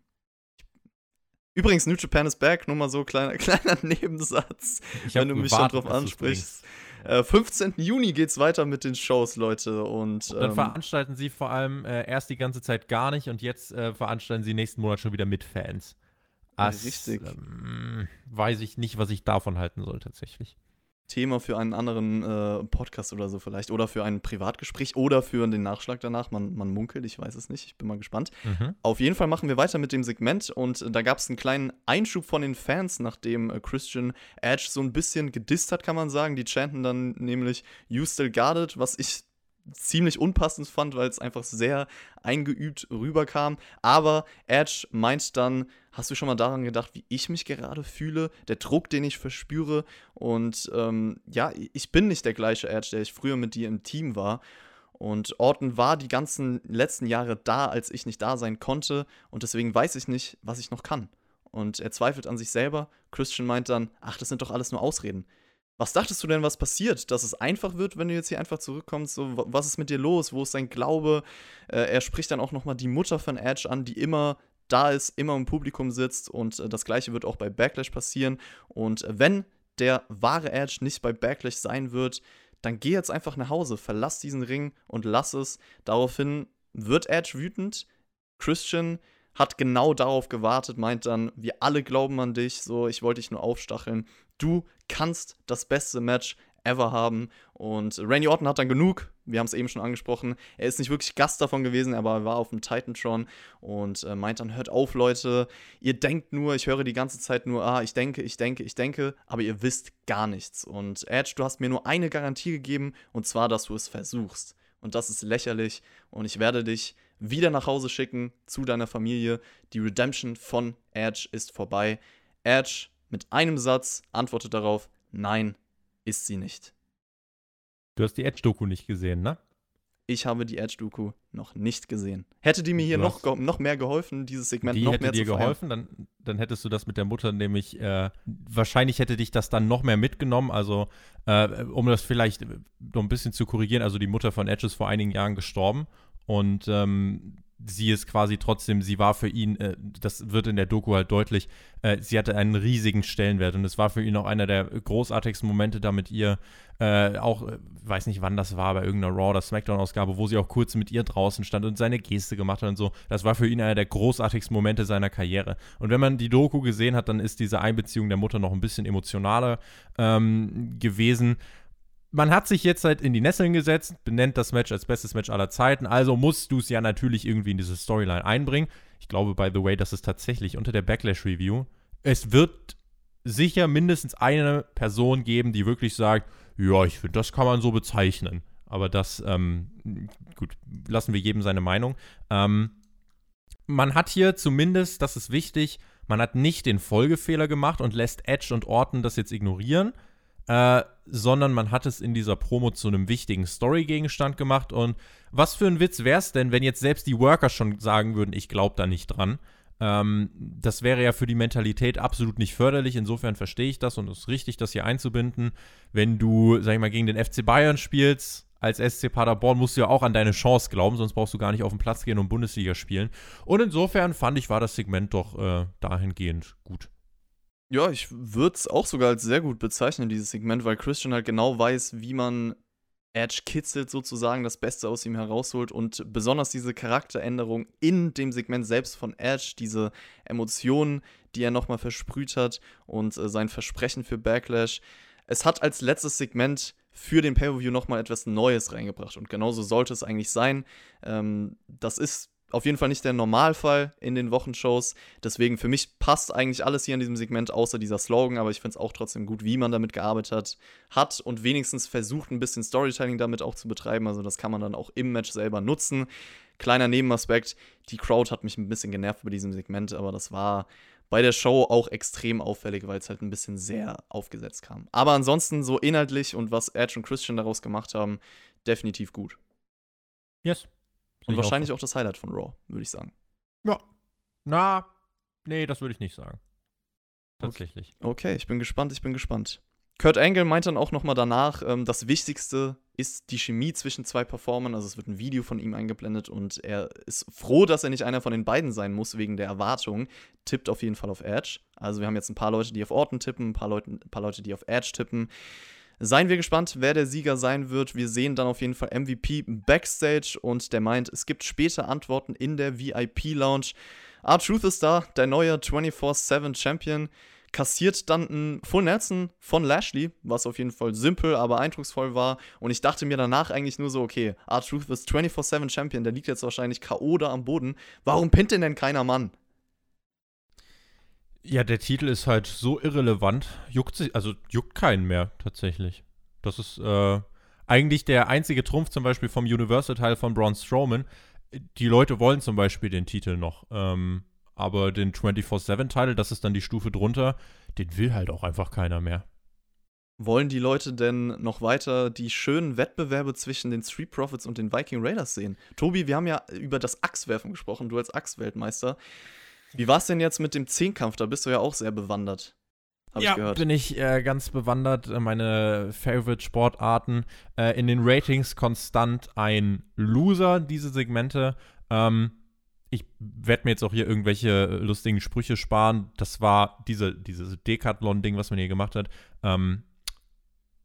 Speaker 2: Übrigens, New Japan is back, nur mal so kleiner, kleiner Nebensatz,
Speaker 3: Ich
Speaker 2: wenn du mich schon drauf ansprichst. Äh, 15. Juni geht's weiter mit den Shows, Leute. Und
Speaker 3: Dann
Speaker 2: ähm,
Speaker 3: veranstalten sie vor allem äh, erst die ganze Zeit gar nicht und jetzt äh, veranstalten sie nächsten Monat schon wieder mit Fans. Das,
Speaker 2: richtig.
Speaker 3: Ähm, weiß ich nicht, was ich davon halten soll tatsächlich.
Speaker 2: Thema für einen anderen äh, Podcast oder so vielleicht. Oder für ein Privatgespräch oder für den Nachschlag danach. Man, man munkelt, ich weiß es nicht. Ich bin mal gespannt.
Speaker 3: Mhm.
Speaker 2: Auf jeden Fall machen wir weiter mit dem Segment und äh, da gab es einen kleinen Einschub von den Fans, nachdem äh, Christian Edge so ein bisschen gedisst hat, kann man sagen. Die chanten dann nämlich You Still It, was ich ziemlich unpassend fand, weil es einfach sehr eingeübt rüberkam. Aber Edge meint dann, hast du schon mal daran gedacht, wie ich mich gerade fühle, der Druck, den ich verspüre und ähm, ja, ich bin nicht der gleiche Edge, der ich früher mit dir im Team war. Und Orton war die ganzen letzten Jahre da, als ich nicht da sein konnte. Und deswegen weiß ich nicht, was ich noch kann. Und er zweifelt an sich selber. Christian meint dann, ach, das sind doch alles nur Ausreden. Was dachtest du denn, was passiert? Dass es einfach wird, wenn du jetzt hier einfach zurückkommst? So, wa- was ist mit dir los? Wo ist dein Glaube? Äh, er spricht dann auch nochmal die Mutter von Edge an, die immer da ist, immer im Publikum sitzt. Und äh, das gleiche wird auch bei Backlash passieren. Und wenn der wahre Edge nicht bei Backlash sein wird, dann geh jetzt einfach nach Hause, verlass diesen Ring und lass es. Daraufhin wird Edge wütend. Christian hat genau darauf gewartet, meint dann, wir alle glauben an dich, so, ich wollte dich nur aufstacheln. Du kannst das beste Match ever haben. Und Randy Orton hat dann genug. Wir haben es eben schon angesprochen. Er ist nicht wirklich Gast davon gewesen, aber er war auf dem Titantron und äh, meint dann: Hört auf, Leute. Ihr denkt nur, ich höre die ganze Zeit nur, ah, ich denke, ich denke, ich denke, aber ihr wisst gar nichts. Und Edge, du hast mir nur eine Garantie gegeben, und zwar, dass du es versuchst. Und das ist lächerlich. Und ich werde dich wieder nach Hause schicken zu deiner Familie. Die Redemption von Edge ist vorbei. Edge mit einem Satz antwortet darauf: Nein, ist sie nicht.
Speaker 3: Du hast die Edge-Doku nicht gesehen, ne?
Speaker 2: Ich habe die Edge-Doku noch nicht gesehen. Hätte die mir hier noch, noch mehr geholfen, dieses Segment
Speaker 3: Die
Speaker 2: noch
Speaker 3: hätte
Speaker 2: mehr
Speaker 3: dir
Speaker 2: zu feiern?
Speaker 3: geholfen, dann, dann hättest du das mit der Mutter nämlich, äh, wahrscheinlich hätte dich das dann noch mehr mitgenommen. Also, äh, um das vielleicht noch ein bisschen zu korrigieren, also die Mutter von Edge ist vor einigen Jahren gestorben und ähm, sie ist quasi trotzdem, sie war für ihn, äh, das wird in der Doku halt deutlich, äh, sie hatte einen riesigen Stellenwert und es war für ihn auch einer der großartigsten Momente da mit ihr, äh, auch, äh, weiß nicht wann das war, bei irgendeiner Raw- oder Smackdown-Ausgabe, wo sie auch kurz mit ihr draußen stand und seine Geste gemacht hat und so. Das war für ihn einer der großartigsten Momente seiner Karriere. Und wenn man die Doku gesehen hat, dann ist diese Einbeziehung der Mutter noch ein bisschen emotionaler ähm, gewesen. Man hat sich jetzt halt in die Nesseln gesetzt, benennt das Match als bestes Match aller Zeiten, also musst du es ja natürlich irgendwie in diese Storyline einbringen. Ich glaube, by the way, das ist tatsächlich unter der Backlash-Review. Es wird sicher mindestens eine Person geben, die wirklich sagt, ja, ich finde, das kann man so bezeichnen. Aber das, ähm, gut, lassen wir jedem seine Meinung. Ähm, man hat hier zumindest, das ist wichtig, man hat nicht den Folgefehler gemacht und lässt Edge und Orton das jetzt ignorieren, äh, sondern man hat es in dieser Promo zu einem wichtigen Story-Gegenstand gemacht. Und was für ein Witz wäre es denn, wenn jetzt selbst die Worker schon sagen würden, ich glaube da nicht dran. Ähm, das wäre ja für die Mentalität absolut nicht förderlich. Insofern verstehe ich das und es ist richtig, das hier einzubinden. Wenn du, sag ich mal, gegen den FC Bayern spielst, als SC Paderborn musst du ja auch an deine Chance glauben, sonst brauchst du gar nicht auf den Platz gehen und Bundesliga spielen. Und insofern fand ich, war das Segment doch äh, dahingehend gut.
Speaker 2: Ja, ich würde es auch sogar als sehr gut bezeichnen, dieses Segment, weil Christian halt genau weiß, wie man Edge kitzelt sozusagen, das Beste aus ihm herausholt und besonders diese Charakteränderung in dem Segment selbst von Edge, diese Emotionen, die er nochmal versprüht hat und äh, sein Versprechen für Backlash. Es hat als letztes Segment für den Pay-Per-View nochmal etwas Neues reingebracht und genauso sollte es eigentlich sein. Ähm, das ist auf jeden Fall nicht der Normalfall in den Wochenshows. Deswegen für mich passt eigentlich alles hier in diesem Segment, außer dieser Slogan, aber ich finde es auch trotzdem gut, wie man damit gearbeitet hat, hat und wenigstens versucht, ein bisschen Storytelling damit auch zu betreiben. Also das kann man dann auch im Match selber nutzen. Kleiner Nebenaspekt, die Crowd hat mich ein bisschen genervt bei diesem Segment, aber das war bei der Show auch extrem auffällig, weil es halt ein bisschen sehr aufgesetzt kam. Aber ansonsten so inhaltlich und was Edge und Christian daraus gemacht haben, definitiv gut.
Speaker 3: Yes.
Speaker 2: Und wahrscheinlich auch, auch das Highlight von Raw, würde ich sagen.
Speaker 3: Ja. Na, nee, das würde ich nicht sagen. Tatsächlich.
Speaker 2: Okay. okay, ich bin gespannt, ich bin gespannt. Kurt Angle meint dann auch nochmal danach, ähm, das Wichtigste ist die Chemie zwischen zwei Performern. Also es wird ein Video von ihm eingeblendet und er ist froh, dass er nicht einer von den beiden sein muss wegen der Erwartung. Tippt auf jeden Fall auf Edge. Also wir haben jetzt ein paar Leute, die auf Orton tippen, ein paar Leute, ein paar Leute die auf Edge tippen. Seien wir gespannt, wer der Sieger sein wird. Wir sehen dann auf jeden Fall MVP backstage und der meint, es gibt später Antworten in der VIP-Lounge. R-Truth ist da, der neue 24-7 Champion kassiert dann ein Full Nelson von Lashley, was auf jeden Fall simpel, aber eindrucksvoll war. Und ich dachte mir danach eigentlich nur so, okay, R-Truth ist 24-7 Champion, der liegt jetzt wahrscheinlich K.O. da am Boden. Warum pinnt denn denn keiner Mann?
Speaker 3: Ja, der Titel ist halt so irrelevant, juckt sich, also juckt keinen mehr tatsächlich. Das ist äh, eigentlich der einzige Trumpf zum Beispiel vom Universal-Teil von Braun Strowman. Die Leute wollen zum Beispiel den Titel noch. Ähm, aber den 24-7-Titel, das ist dann die Stufe drunter, den will halt auch einfach keiner mehr.
Speaker 2: Wollen die Leute denn noch weiter die schönen Wettbewerbe zwischen den Street Profits und den Viking Raiders sehen? Tobi, wir haben ja über das Achswerfen gesprochen, du als Achsweltmeister. Wie war es denn jetzt mit dem Zehnkampf? Da bist du ja auch sehr bewandert.
Speaker 3: Hab ja, ich gehört. bin ich äh, ganz bewandert. Meine Favorite-Sportarten. Äh, in den Ratings konstant ein Loser, diese Segmente. Ähm, ich werde mir jetzt auch hier irgendwelche lustigen Sprüche sparen. Das war diese, dieses Decathlon-Ding, was man hier gemacht hat. Ähm,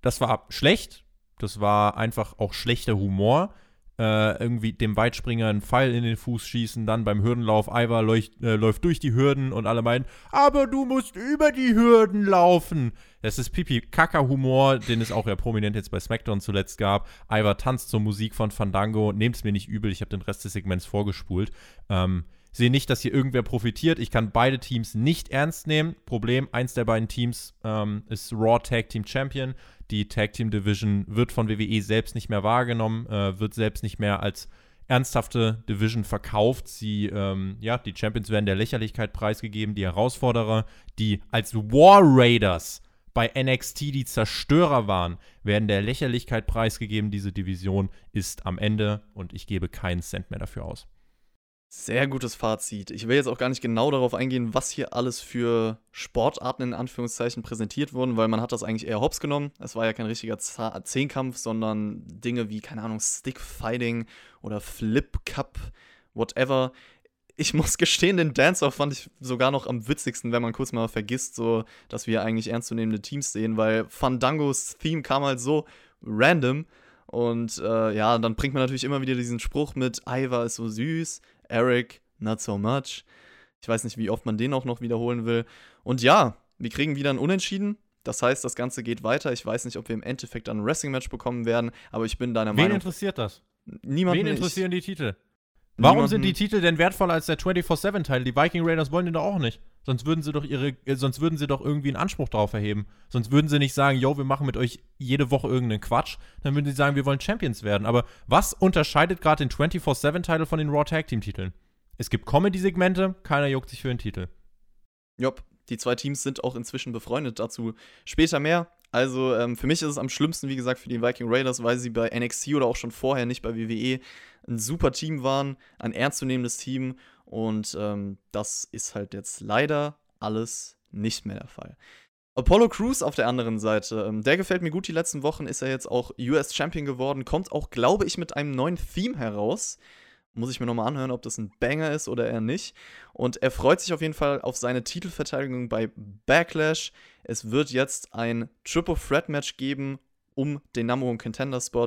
Speaker 3: das war schlecht. Das war einfach auch schlechter Humor äh, irgendwie dem Weitspringer einen Pfeil in den Fuß schießen, dann beim Hürdenlauf Ivar äh, läuft durch die Hürden und alle meinen, aber du musst über die Hürden laufen. Das ist Pipi-Kaka-Humor, den es auch ja prominent jetzt bei SmackDown zuletzt gab. Ivar tanzt zur Musik von Fandango. Nehmt es mir nicht übel, ich habe den Rest des Segments vorgespult. Ähm, sehe nicht, dass hier irgendwer profitiert. Ich kann beide Teams nicht ernst nehmen. Problem, eins der beiden Teams ähm, ist Raw Tag Team Champion. Die Tag Team Division wird von WWE selbst nicht mehr wahrgenommen, äh, wird selbst nicht mehr als ernsthafte Division verkauft. Sie, ähm, ja, die Champions werden der Lächerlichkeit preisgegeben, die Herausforderer, die als War Raiders bei NXT die Zerstörer waren, werden der Lächerlichkeit preisgegeben. Diese Division ist am Ende und ich gebe keinen Cent mehr dafür aus.
Speaker 2: Sehr gutes Fazit. Ich will jetzt auch gar nicht genau darauf eingehen, was hier alles für Sportarten in Anführungszeichen präsentiert wurden, weil man hat das eigentlich eher hops genommen. Es war ja kein richtiger Zehnkampf, sondern Dinge wie, keine Ahnung, Stickfighting oder Flip Cup, whatever. Ich muss gestehen, den Dance-Off fand ich sogar noch am witzigsten, wenn man kurz mal vergisst, so, dass wir eigentlich ernstzunehmende Teams sehen, weil Fandangos Theme kam halt so random. Und äh, ja, dann bringt man natürlich immer wieder diesen Spruch mit, Iva ist so süß, Eric, not so much. Ich weiß nicht, wie oft man den auch noch wiederholen will. Und ja, wir kriegen wieder ein Unentschieden. Das heißt, das Ganze geht weiter. Ich weiß nicht, ob wir im Endeffekt ein Wrestling-Match bekommen werden, aber ich bin deiner
Speaker 3: Wen
Speaker 2: Meinung.
Speaker 3: Wen interessiert das?
Speaker 2: Niemand
Speaker 3: Wen interessieren die Titel? Warum Niemanden. sind die Titel denn wertvoller als der 24-7-Teil? Die Viking Raiders wollen den doch auch nicht. Sonst würden sie doch ihre, äh, sonst würden sie doch irgendwie einen Anspruch darauf erheben. Sonst würden sie nicht sagen, yo, wir machen mit euch jede Woche irgendeinen Quatsch. Dann würden sie sagen, wir wollen Champions werden. Aber was unterscheidet gerade den 24-7-Titel von den Raw Tag Team-Titeln? Es gibt Comedy-Segmente, keiner juckt sich für den Titel.
Speaker 2: Jopp, die zwei Teams sind auch inzwischen befreundet, dazu später mehr. Also ähm, für mich ist es am schlimmsten, wie gesagt, für die Viking Raiders, weil sie bei NXT oder auch schon vorher nicht bei WWE ein super Team waren, ein ernstzunehmendes Team. Und ähm, das ist halt jetzt leider alles nicht mehr der Fall. Apollo Crews auf der anderen Seite, ähm, der gefällt mir gut die letzten Wochen, ist er jetzt auch US Champion geworden, kommt auch, glaube ich, mit einem neuen Theme heraus. Muss ich mir nochmal anhören, ob das ein Banger ist oder eher nicht. Und er freut sich auf jeden Fall auf seine Titelverteidigung bei Backlash. Es wird jetzt ein Triple Threat Match geben um den Number One Contender Spot.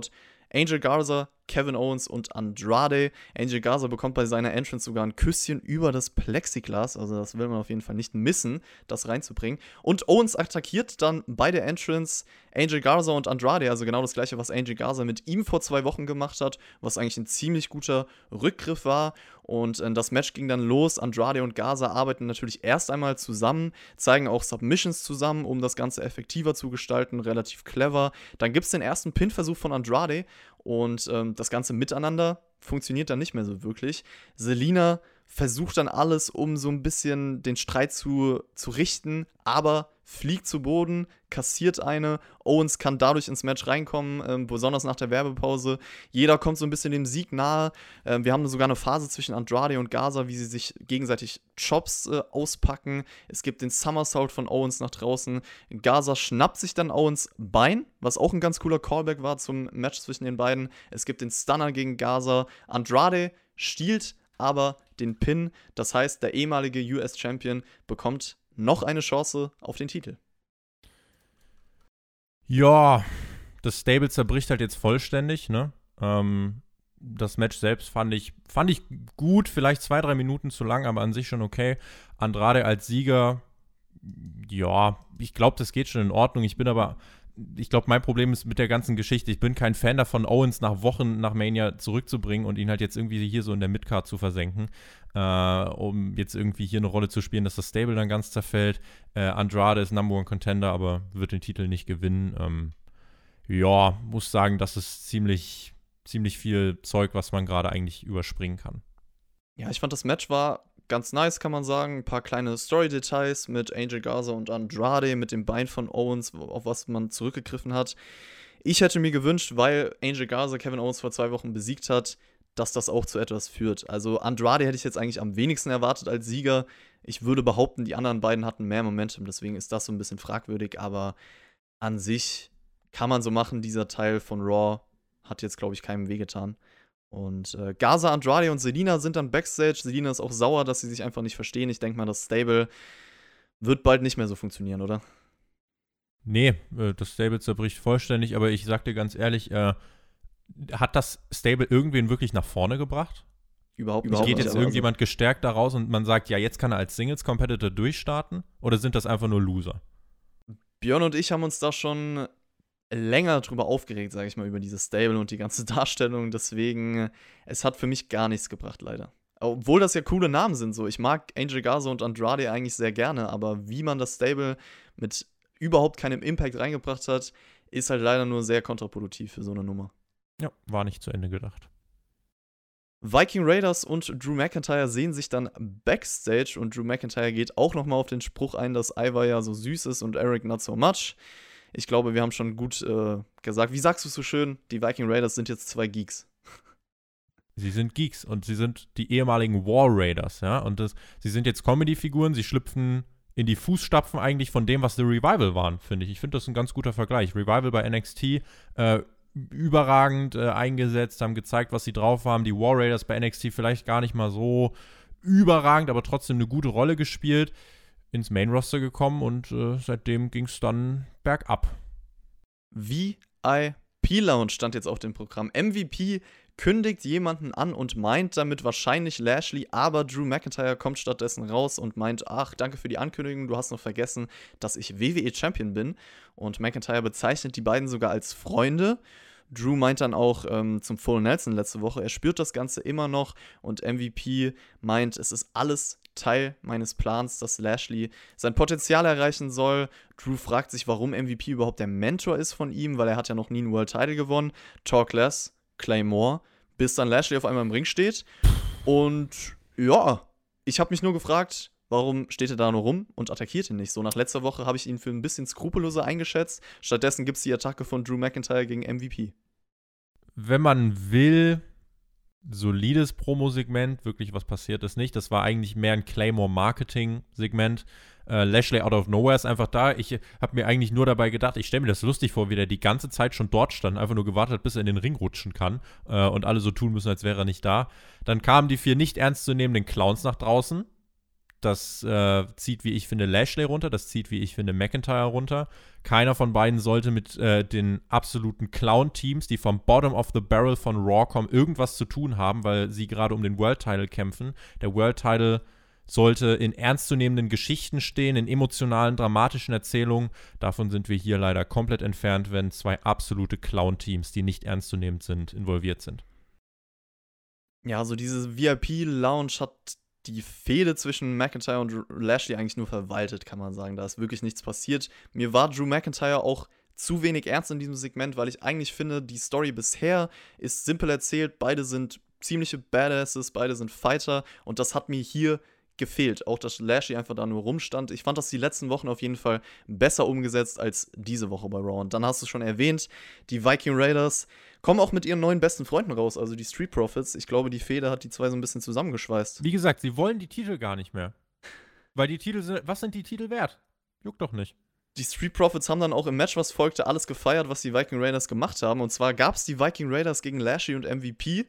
Speaker 2: Angel Garza Kevin Owens und Andrade. Angel Garza bekommt bei seiner Entrance sogar ein Küsschen über das Plexiglas. Also das will man auf jeden Fall nicht missen, das reinzubringen. Und Owens attackiert dann bei der Entrance Angel Garza und Andrade. Also genau das gleiche, was Angel Garza mit ihm vor zwei Wochen gemacht hat, was eigentlich ein ziemlich guter Rückgriff war. Und äh, das Match ging dann los. Andrade und Garza arbeiten natürlich erst einmal zusammen, zeigen auch Submissions zusammen, um das Ganze effektiver zu gestalten. Relativ clever. Dann gibt es den ersten Pin-Versuch von Andrade und ähm, das ganze Miteinander funktioniert dann nicht mehr so wirklich. Selina versucht dann alles, um so ein bisschen den Streit zu, zu richten, aber fliegt zu Boden, kassiert eine. Owens kann dadurch ins Match reinkommen, äh, besonders nach der Werbepause. Jeder kommt so ein bisschen dem Sieg nahe. Äh, wir haben sogar eine Phase zwischen Andrade und Gaza, wie sie sich gegenseitig Chops äh, auspacken. Es gibt den Somersault von Owens nach draußen. Gaza schnappt sich dann Owens Bein, was auch ein ganz cooler Callback war zum Match zwischen den beiden. Es gibt den Stunner gegen Gaza. Andrade stiehlt aber den Pin. Das heißt, der ehemalige US-Champion bekommt noch eine Chance auf den Titel.
Speaker 3: Ja, das Stable zerbricht halt jetzt vollständig, ne? Ähm, das Match selbst fand ich, fand ich gut, vielleicht zwei, drei Minuten zu lang, aber an sich schon okay. Andrade als Sieger, ja, ich glaube, das geht schon in Ordnung. Ich bin aber ich glaube, mein Problem ist mit der ganzen Geschichte. Ich bin kein Fan davon, Owens nach Wochen nach Mania zurückzubringen und ihn halt jetzt irgendwie hier so in der Midcard zu versenken, äh, um jetzt irgendwie hier eine Rolle zu spielen, dass das Stable dann ganz zerfällt. Äh, Andrade ist Number One Contender, aber wird den Titel nicht gewinnen. Ähm, ja, muss sagen, das ist ziemlich, ziemlich viel Zeug, was man gerade eigentlich überspringen kann.
Speaker 2: Ja, ich fand das Match war ganz nice, kann man sagen. Ein paar kleine Story-Details mit Angel Garza und Andrade, mit dem Bein von Owens, auf was man zurückgegriffen hat. Ich hätte mir gewünscht, weil Angel Garza Kevin Owens vor zwei Wochen besiegt hat, dass das auch zu etwas führt. Also Andrade hätte ich jetzt eigentlich am wenigsten erwartet als Sieger. Ich würde behaupten, die anderen beiden hatten mehr Momentum, deswegen ist das so ein bisschen fragwürdig, aber an sich kann man so machen. Dieser Teil von Raw hat jetzt, glaube ich, keinem wehgetan. Und äh, Gaza, Andrade und Selina sind dann backstage. Selina ist auch sauer, dass sie sich einfach nicht verstehen. Ich denke mal, das Stable wird bald nicht mehr so funktionieren, oder?
Speaker 3: Nee, äh, das Stable zerbricht vollständig, aber ich sag dir ganz ehrlich, äh, hat das Stable irgendwen wirklich nach vorne gebracht?
Speaker 2: Überhaupt
Speaker 3: nicht. Geht jetzt irgendjemand also gestärkt daraus und man sagt, ja, jetzt kann er als Singles-Competitor durchstarten? Oder sind das einfach nur Loser?
Speaker 2: Björn und ich haben uns da schon länger drüber aufgeregt, sage ich mal, über dieses Stable und die ganze Darstellung. Deswegen, es hat für mich gar nichts gebracht, leider. Obwohl das ja coole Namen sind, so. Ich mag Angel Garza und Andrade eigentlich sehr gerne, aber wie man das Stable mit überhaupt keinem Impact reingebracht hat, ist halt leider nur sehr kontraproduktiv für so eine Nummer.
Speaker 3: Ja, war nicht zu Ende gedacht.
Speaker 2: Viking Raiders und Drew McIntyre sehen sich dann backstage und Drew McIntyre geht auch nochmal auf den Spruch ein, dass Ivar ja so süß ist und Eric not so much ich glaube, wir haben schon gut äh, gesagt. Wie sagst du so schön? Die Viking Raiders sind jetzt zwei Geeks.
Speaker 3: Sie sind Geeks und sie sind die ehemaligen War Raiders, ja. Und das, sie sind jetzt Comedy-Figuren, sie schlüpfen in die Fußstapfen eigentlich von dem, was The Revival waren, finde ich. Ich finde das ein ganz guter Vergleich. Revival bei NXT, äh, überragend äh, eingesetzt, haben gezeigt, was sie drauf haben. Die War Raiders bei NXT vielleicht gar nicht mal so überragend, aber trotzdem eine gute Rolle gespielt ins Main-Roster gekommen und äh, seitdem ging es dann bergab.
Speaker 2: VIP-Lounge stand jetzt auf dem Programm. MVP kündigt jemanden an und meint damit wahrscheinlich Lashley, aber Drew McIntyre kommt stattdessen raus und meint, ach, danke für die Ankündigung, du hast noch vergessen, dass ich WWE Champion bin. Und McIntyre bezeichnet die beiden sogar als Freunde. Drew meint dann auch ähm, zum Full Nelson letzte Woche, er spürt das Ganze immer noch und MVP meint, es ist alles Teil meines Plans, dass Lashley sein Potenzial erreichen soll. Drew fragt sich, warum MVP überhaupt der Mentor ist von ihm, weil er hat ja noch nie einen World Title gewonnen. Talk less, Claymore, bis dann Lashley auf einmal im Ring steht. Und ja, ich habe mich nur gefragt, warum steht er da nur rum und attackiert ihn nicht? So nach letzter Woche habe ich ihn für ein bisschen skrupelloser eingeschätzt. Stattdessen gibt es die Attacke von Drew McIntyre gegen MVP.
Speaker 3: Wenn man will, solides Promo-Segment, wirklich was passiert ist nicht. Das war eigentlich mehr ein Claymore-Marketing-Segment. Äh, Lashley out of nowhere ist einfach da. Ich habe mir eigentlich nur dabei gedacht, ich stelle mir das lustig vor, wie der die ganze Zeit schon dort stand, einfach nur gewartet hat, bis er in den Ring rutschen kann äh, und alle so tun müssen, als wäre er nicht da. Dann kamen die vier nicht ernstzunehmenden Clowns nach draußen das äh, zieht, wie ich finde, Lashley runter. Das zieht, wie ich finde, McIntyre runter. Keiner von beiden sollte mit äh, den absoluten Clown-Teams, die vom Bottom of the Barrel von Raw kommen, irgendwas zu tun haben, weil sie gerade um den World Title kämpfen. Der World Title sollte in ernstzunehmenden Geschichten stehen, in emotionalen, dramatischen Erzählungen. Davon sind wir hier leider komplett entfernt, wenn zwei absolute Clown-Teams, die nicht ernstzunehmend sind, involviert sind.
Speaker 2: Ja, also diese VIP-Lounge hat die Fehde zwischen McIntyre und Lashley eigentlich nur verwaltet, kann man sagen. Da ist wirklich nichts passiert. Mir war Drew McIntyre auch zu wenig ernst in diesem Segment, weil ich eigentlich finde, die Story bisher ist simpel erzählt. Beide sind ziemliche Badasses, beide sind Fighter und das hat mir hier gefehlt. Auch, dass Lashley einfach da nur rumstand. Ich fand das die letzten Wochen auf jeden Fall besser umgesetzt als diese Woche bei Raw. Und dann hast du schon erwähnt, die Viking Raiders kommen auch mit ihren neuen besten Freunden raus, also die Street Profits. Ich glaube, die Feder hat die zwei so ein bisschen zusammengeschweißt.
Speaker 3: Wie gesagt, sie wollen die Titel gar nicht mehr. Weil die Titel sind, was sind die Titel wert? Juckt doch nicht.
Speaker 2: Die Street Profits haben dann auch im Match, was folgte, alles gefeiert, was die Viking Raiders gemacht haben. Und zwar gab es die Viking Raiders gegen Lashley und MVP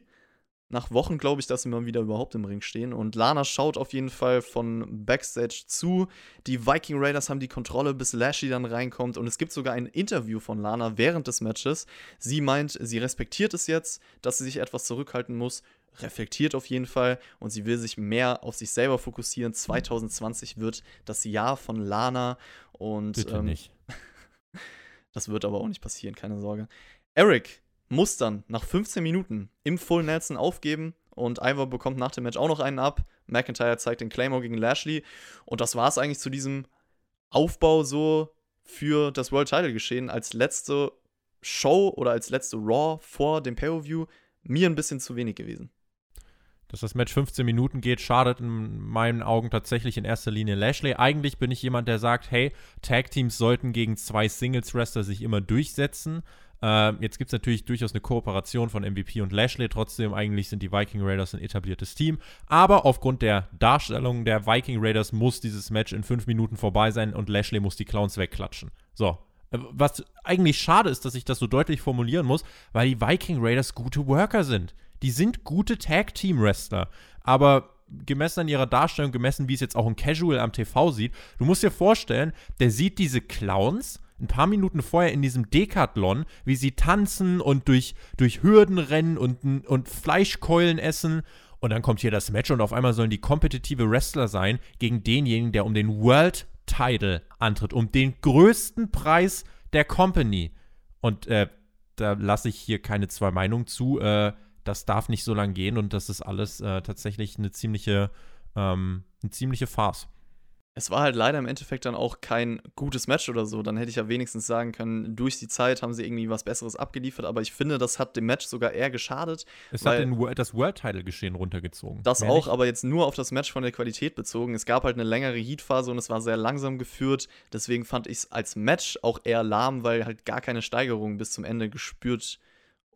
Speaker 2: nach Wochen glaube ich, dass sie mal wieder überhaupt im Ring stehen. Und Lana schaut auf jeden Fall von Backstage zu. Die Viking Raiders haben die Kontrolle, bis Lashley dann reinkommt. Und es gibt sogar ein Interview von Lana während des Matches. Sie meint, sie respektiert es jetzt, dass sie sich etwas zurückhalten muss. Reflektiert auf jeden Fall und sie will sich mehr auf sich selber fokussieren. 2020 wird das Jahr von Lana und
Speaker 3: Bitte ähm, nicht.
Speaker 2: das wird aber auch nicht passieren, keine Sorge. Eric muss dann nach 15 Minuten im Full Nelson aufgeben und Ivor bekommt nach dem Match auch noch einen ab. McIntyre zeigt den Claymore gegen Lashley und das war es eigentlich zu diesem Aufbau so für das World Title geschehen als letzte Show oder als letzte Raw vor dem Pay-Per-View mir ein bisschen zu wenig gewesen.
Speaker 3: Dass das Match 15 Minuten geht, schadet in meinen Augen tatsächlich in erster Linie Lashley. Eigentlich bin ich jemand, der sagt, hey, Tag Teams sollten gegen zwei Singles Wrestler sich immer durchsetzen. Äh, jetzt gibt es natürlich durchaus eine Kooperation von MVP und Lashley. Trotzdem, eigentlich sind die Viking Raiders ein etabliertes Team. Aber aufgrund der Darstellung der Viking Raiders muss dieses Match in fünf Minuten vorbei sein und Lashley muss die Clowns wegklatschen. So. Äh, was eigentlich schade ist, dass ich das so deutlich formulieren muss, weil die Viking Raiders gute Worker sind. Die sind gute Tag-Team-Wrestler. Aber gemessen an ihrer Darstellung, gemessen wie es jetzt auch ein Casual am TV sieht, du musst dir vorstellen, der sieht diese Clowns ein paar Minuten vorher in diesem Decathlon, wie sie tanzen und durch, durch Hürden rennen und, und Fleischkeulen essen. Und dann kommt hier das Match und auf einmal sollen die kompetitive Wrestler sein gegen denjenigen, der um den World Title antritt, um den größten Preis der Company. Und äh, da lasse ich hier keine zwei Meinungen zu. Äh, das darf nicht so lang gehen und das ist alles äh, tatsächlich eine ziemliche, ähm, eine ziemliche Farce
Speaker 2: es war halt leider im Endeffekt dann auch kein gutes Match oder so. Dann hätte ich ja wenigstens sagen können, durch die Zeit haben sie irgendwie was Besseres abgeliefert. Aber ich finde, das hat dem Match sogar eher geschadet.
Speaker 3: Es hat den, das World-Title-Geschehen runtergezogen.
Speaker 2: Das Mehr auch, nicht? aber jetzt nur auf das Match von der Qualität bezogen. Es gab halt eine längere Heat-Phase und es war sehr langsam geführt. Deswegen fand ich es als Match auch eher lahm, weil halt gar keine Steigerung bis zum Ende gespürt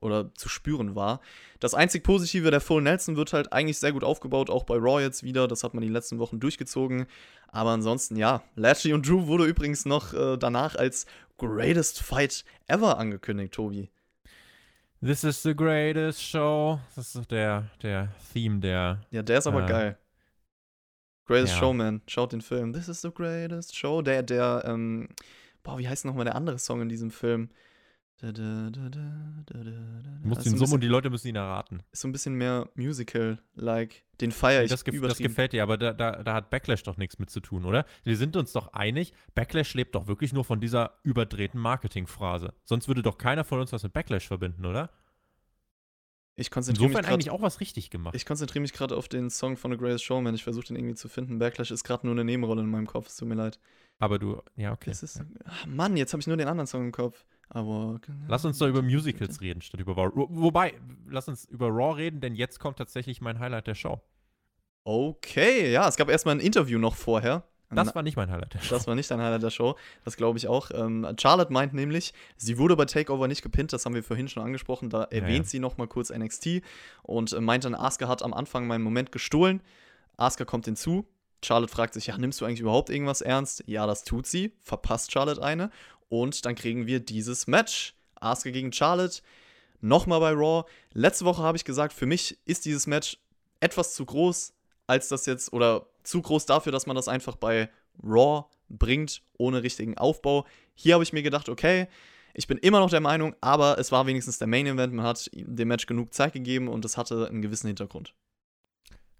Speaker 2: oder zu spüren war. Das einzig Positive der Full Nelson wird halt eigentlich sehr gut aufgebaut, auch bei Raw jetzt wieder. Das hat man die letzten Wochen durchgezogen. Aber ansonsten, ja, Lashley und Drew wurde übrigens noch äh, danach als Greatest Fight Ever angekündigt, Tobi.
Speaker 3: This is the greatest show. Das ist der, der Theme der.
Speaker 2: Ja, der ist aber äh, geil. Greatest ja. Showman. Schaut den Film. This is the greatest show. Der, der, ähm, boah, wie heißt nochmal der andere Song in diesem Film?
Speaker 3: Du musst ihn summen und die Leute müssen ihn erraten.
Speaker 2: Ist so ein bisschen mehr Musical-like. Den feiere ich
Speaker 3: das, ge das gefällt dir, aber da, da, da hat Backlash doch nichts mit zu tun, oder? Wir sind uns doch einig, Backlash lebt doch wirklich nur von dieser überdrehten Marketingphrase. Sonst würde doch keiner von uns was mit Backlash verbinden, oder?
Speaker 2: Ich konzentriere
Speaker 3: Insofern mich eigentlich auch was richtig gemacht.
Speaker 2: Ich konzentriere mich gerade auf den Song von The Greatest Showman. Ich versuche den irgendwie zu finden. Backlash ist gerade nur eine Nebenrolle in meinem Kopf. Es tut mir leid.
Speaker 3: Aber du, ja, okay.
Speaker 2: Ist, ja. Ach Mann, jetzt habe ich nur den anderen Song im Kopf. Aber
Speaker 3: lass uns doch über Musicals reden, statt über Raw. Wobei, lass uns über Raw reden, denn jetzt kommt tatsächlich mein Highlight der Show.
Speaker 2: Okay, ja, es gab erstmal ein Interview noch vorher.
Speaker 3: Das war nicht mein Highlight
Speaker 2: der Show. Das war nicht dein Highlight der Show. Das glaube ich auch. Ähm, Charlotte meint nämlich, sie wurde bei Takeover nicht gepinnt. Das haben wir vorhin schon angesprochen. Da erwähnt ja, ja. sie noch mal kurz NXT und äh, meint dann, Asuka hat am Anfang meinen Moment gestohlen. Asuka kommt hinzu. Charlotte fragt sich, ja, nimmst du eigentlich überhaupt irgendwas ernst? Ja, das tut sie. Verpasst Charlotte eine. Und dann kriegen wir dieses Match. Asuka gegen Charlotte. Nochmal bei Raw. Letzte Woche habe ich gesagt, für mich ist dieses Match etwas zu groß, als das jetzt, oder zu groß dafür, dass man das einfach bei Raw bringt, ohne richtigen Aufbau. Hier habe ich mir gedacht, okay, ich bin immer noch der Meinung, aber es war wenigstens der Main Event. Man hat dem Match genug Zeit gegeben und es hatte einen gewissen Hintergrund.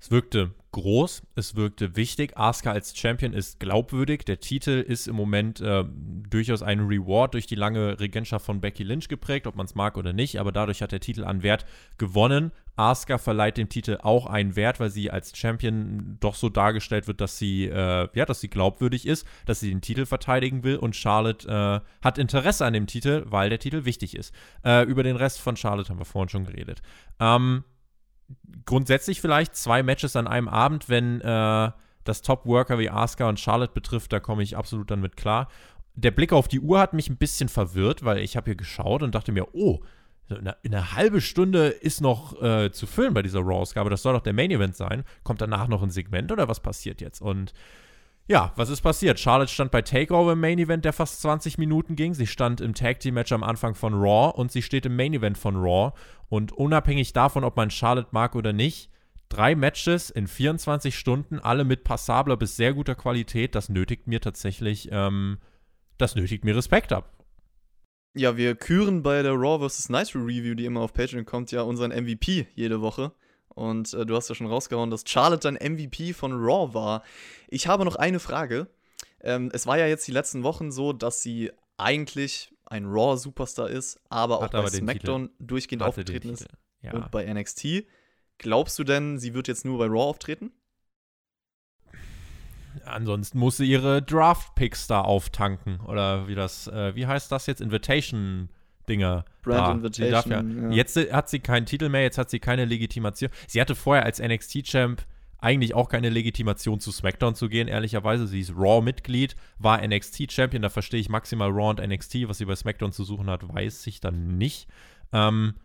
Speaker 3: Es wirkte groß, es wirkte wichtig. Asuka als Champion ist glaubwürdig. Der Titel ist im Moment äh, durchaus ein Reward durch die lange Regentschaft von Becky Lynch geprägt, ob man es mag oder nicht, aber dadurch hat der Titel an Wert gewonnen. Asuka verleiht dem Titel auch einen Wert, weil sie als Champion doch so dargestellt wird, dass sie, äh, ja, dass sie glaubwürdig ist, dass sie den Titel verteidigen will und Charlotte äh, hat Interesse an dem Titel, weil der Titel wichtig ist. Äh, über den Rest von Charlotte haben wir vorhin schon geredet. Ähm, grundsätzlich vielleicht zwei Matches an einem Abend, wenn äh, das Top-Worker wie Asuka und Charlotte betrifft, da komme ich absolut dann mit klar. Der Blick auf die Uhr hat mich ein bisschen verwirrt, weil ich habe hier geschaut und dachte mir, oh, eine, eine halbe Stunde ist noch äh, zu füllen bei dieser Raw-Ausgabe. Das soll doch der Main-Event sein. Kommt danach noch ein Segment oder was passiert jetzt? Und ja, was ist passiert? Charlotte stand bei Takeover im Main Event, der fast 20 Minuten ging. Sie stand im Tag Team Match am Anfang von Raw und sie steht im Main Event von Raw. Und unabhängig davon, ob man Charlotte mag oder nicht, drei Matches in 24 Stunden, alle mit passabler bis sehr guter Qualität, das nötigt mir tatsächlich, ähm, das nötigt mir Respekt ab.
Speaker 2: Ja, wir küren bei der Raw vs. Nitro Review, die immer auf Patreon kommt, ja unseren MVP jede Woche. Und äh, du hast ja schon rausgehauen, dass Charlotte dann MVP von Raw war. Ich habe noch eine Frage. Ähm, es war ja jetzt die letzten Wochen so, dass sie eigentlich ein Raw-Superstar ist, aber
Speaker 3: Hat
Speaker 2: auch
Speaker 3: aber
Speaker 2: bei SmackDown durchgehend
Speaker 3: Hatte
Speaker 2: aufgetreten ist
Speaker 3: Titel. Ja.
Speaker 2: und bei NXT. Glaubst du denn, sie wird jetzt nur bei Raw auftreten?
Speaker 3: Ansonsten muss sie ihre Draft-Picks da auftanken. Oder wie das, äh, wie heißt das jetzt? Invitation-Dinger.
Speaker 2: Brand
Speaker 3: da.
Speaker 2: Invitation, ja.
Speaker 3: Jetzt hat sie keinen Titel mehr, jetzt hat sie keine Legitimation. Sie hatte vorher als NXT-Champ eigentlich auch keine Legitimation zu SmackDown zu gehen, ehrlicherweise. Sie ist Raw-Mitglied, war NXT-Champion, da verstehe ich maximal Raw und NXT, was sie bei SmackDown zu suchen hat, weiß ich dann nicht. Ähm,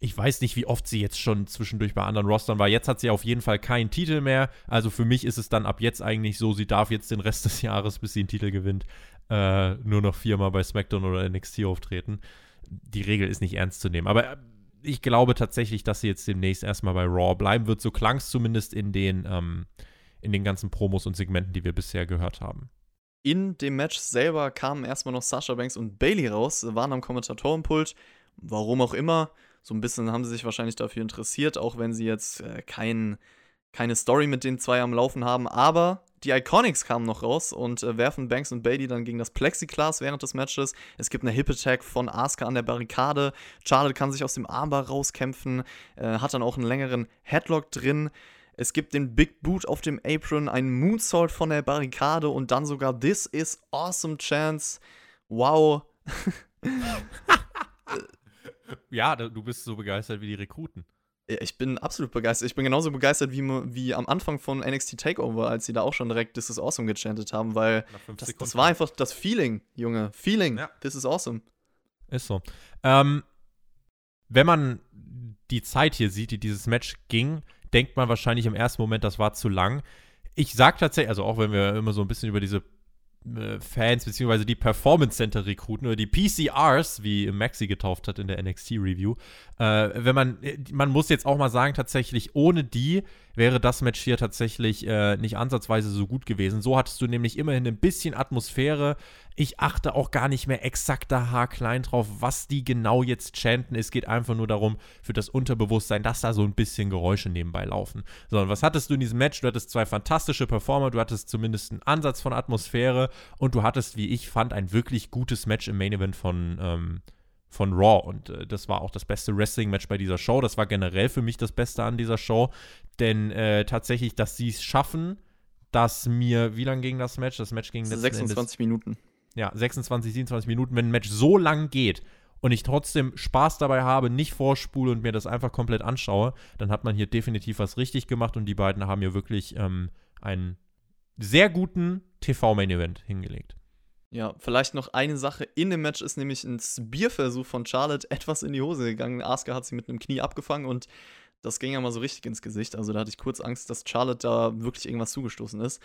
Speaker 3: ich weiß nicht, wie oft sie jetzt schon zwischendurch bei anderen Rostern war. Jetzt hat sie auf jeden Fall keinen Titel mehr. Also für mich ist es dann ab jetzt eigentlich so, sie darf jetzt den Rest des Jahres, bis sie einen Titel gewinnt, äh, nur noch viermal bei SmackDown oder NXT auftreten. Die Regel ist nicht ernst zu nehmen. Aber äh, ich glaube tatsächlich, dass sie jetzt demnächst erstmal bei Raw bleiben wird. So klang es zumindest in den, ähm, in den ganzen Promos und Segmenten, die wir bisher gehört haben.
Speaker 2: In dem Match selber kamen erstmal noch Sasha Banks und Bailey raus, waren am Kommentatorenpult. Warum auch immer. So ein bisschen haben sie sich wahrscheinlich dafür interessiert, auch wenn sie jetzt äh, kein, keine Story mit den zwei am Laufen haben. Aber die Iconics kamen noch raus und äh, werfen Banks und Bailey dann gegen das Plexiglas während des Matches. Es gibt eine Hip Attack von Asuka an der Barrikade. Charlotte kann sich aus dem Armbar rauskämpfen, äh, hat dann auch einen längeren Headlock drin. Es gibt den Big Boot auf dem Apron, einen Moonsault von der Barrikade und dann sogar This is Awesome Chance. Wow.
Speaker 3: Ja, du bist so begeistert wie die Rekruten.
Speaker 2: Ich bin absolut begeistert. Ich bin genauso begeistert wie, wie am Anfang von NXT Takeover, als sie da auch schon direkt This is Awesome gechantet haben, weil das, das war einfach das Feeling, Junge. Feeling.
Speaker 3: Ja.
Speaker 2: This is Awesome.
Speaker 3: Ist so. Ähm, wenn man die Zeit hier sieht, die dieses Match ging, denkt man wahrscheinlich im ersten Moment, das war zu lang. Ich sag tatsächlich, also auch wenn wir immer so ein bisschen über diese Fans beziehungsweise die Performance Center Rekruten oder die PCRs, wie Maxi getauft hat in der NXT Review, äh, wenn man, äh, man muss jetzt auch mal sagen, tatsächlich ohne die wäre das Match hier tatsächlich äh, nicht ansatzweise so gut gewesen. So hattest du nämlich immerhin ein bisschen Atmosphäre. Ich achte auch gar nicht mehr exakt da haarklein drauf, was die genau jetzt chanten. Es geht einfach nur darum, für das Unterbewusstsein, dass da so ein bisschen Geräusche nebenbei laufen. So, und was hattest du in diesem Match? Du hattest zwei fantastische Performer, du hattest zumindest einen Ansatz von Atmosphäre und du hattest, wie ich fand, ein wirklich gutes Match im Main Event von, ähm, von Raw. Und äh, das war auch das beste Wrestling-Match bei dieser Show. Das war generell für mich das Beste an dieser Show. Denn äh, tatsächlich, dass sie es schaffen, dass mir, wie lang ging das Match? Das Match ging letzten
Speaker 2: 26 Minuten.
Speaker 3: Endes, ja, 26, 27 Minuten. Wenn ein Match so lang geht und ich trotzdem Spaß dabei habe, nicht vorspule und mir das einfach komplett anschaue, dann hat man hier definitiv was richtig gemacht und die beiden haben hier wirklich ähm, einen sehr guten TV-Main-Event hingelegt.
Speaker 2: Ja, vielleicht noch eine Sache in dem Match ist nämlich ein Spear-Versuch von Charlotte etwas in die Hose gegangen. Asuka hat sie mit einem Knie abgefangen und das ging ja mal so richtig ins Gesicht. Also da hatte ich kurz Angst, dass Charlotte da wirklich irgendwas zugestoßen ist.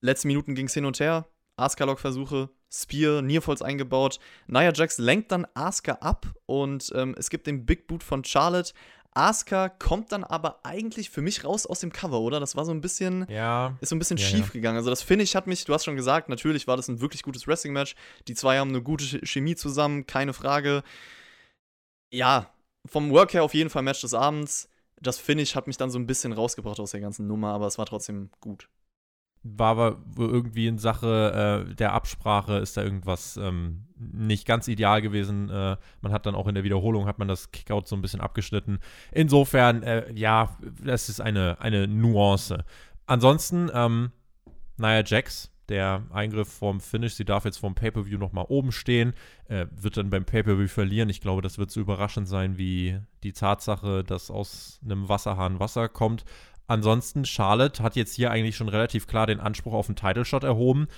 Speaker 2: Letzten Minuten ging es hin und her. Asuka-Lock-Versuche, Spear, Nearfalls eingebaut. Nia Jax lenkt dann Asuka ab und ähm, es gibt den Big Boot von Charlotte. Asuka kommt dann aber eigentlich für mich raus aus dem Cover, oder? Das war so ein bisschen
Speaker 3: Ja,
Speaker 2: ist so ein bisschen
Speaker 3: Ja,
Speaker 2: schief
Speaker 3: ja.
Speaker 2: gegangen. Also das Finish hat mich, du hast schon gesagt, natürlich war das ein wirklich gutes Wrestling-Match. Die zwei haben eine gute Ch- Chemie zusammen, keine Frage. Ja, vom Work her auf jeden Fall Match des Abends. Das Finish hat mich dann so ein bisschen rausgebracht aus der ganzen Nummer, aber es war trotzdem gut.
Speaker 3: war aber irgendwie in Sache äh, der Absprache ist da irgendwas ähm, nicht ganz ideal gewesen. Äh, man hat dann auch in der Wiederholung hat man das Kickout so ein bisschen abgeschnitten. Insofern, äh, ja, das ist eine, eine Nuance. Ansonsten, ähm, Nia Jax, der Eingriff vom Finish, sie darf jetzt vom Pay-Per-View nochmal oben stehen, äh, wird dann beim Pay-Per-View verlieren. Ich glaube, das wird so überraschend sein wie die Tatsache, dass aus einem Wasserhahn Wasser kommt. Ansonsten, Charlotte hat jetzt hier eigentlich schon relativ klar den Anspruch auf einen Title-Shot erhoben.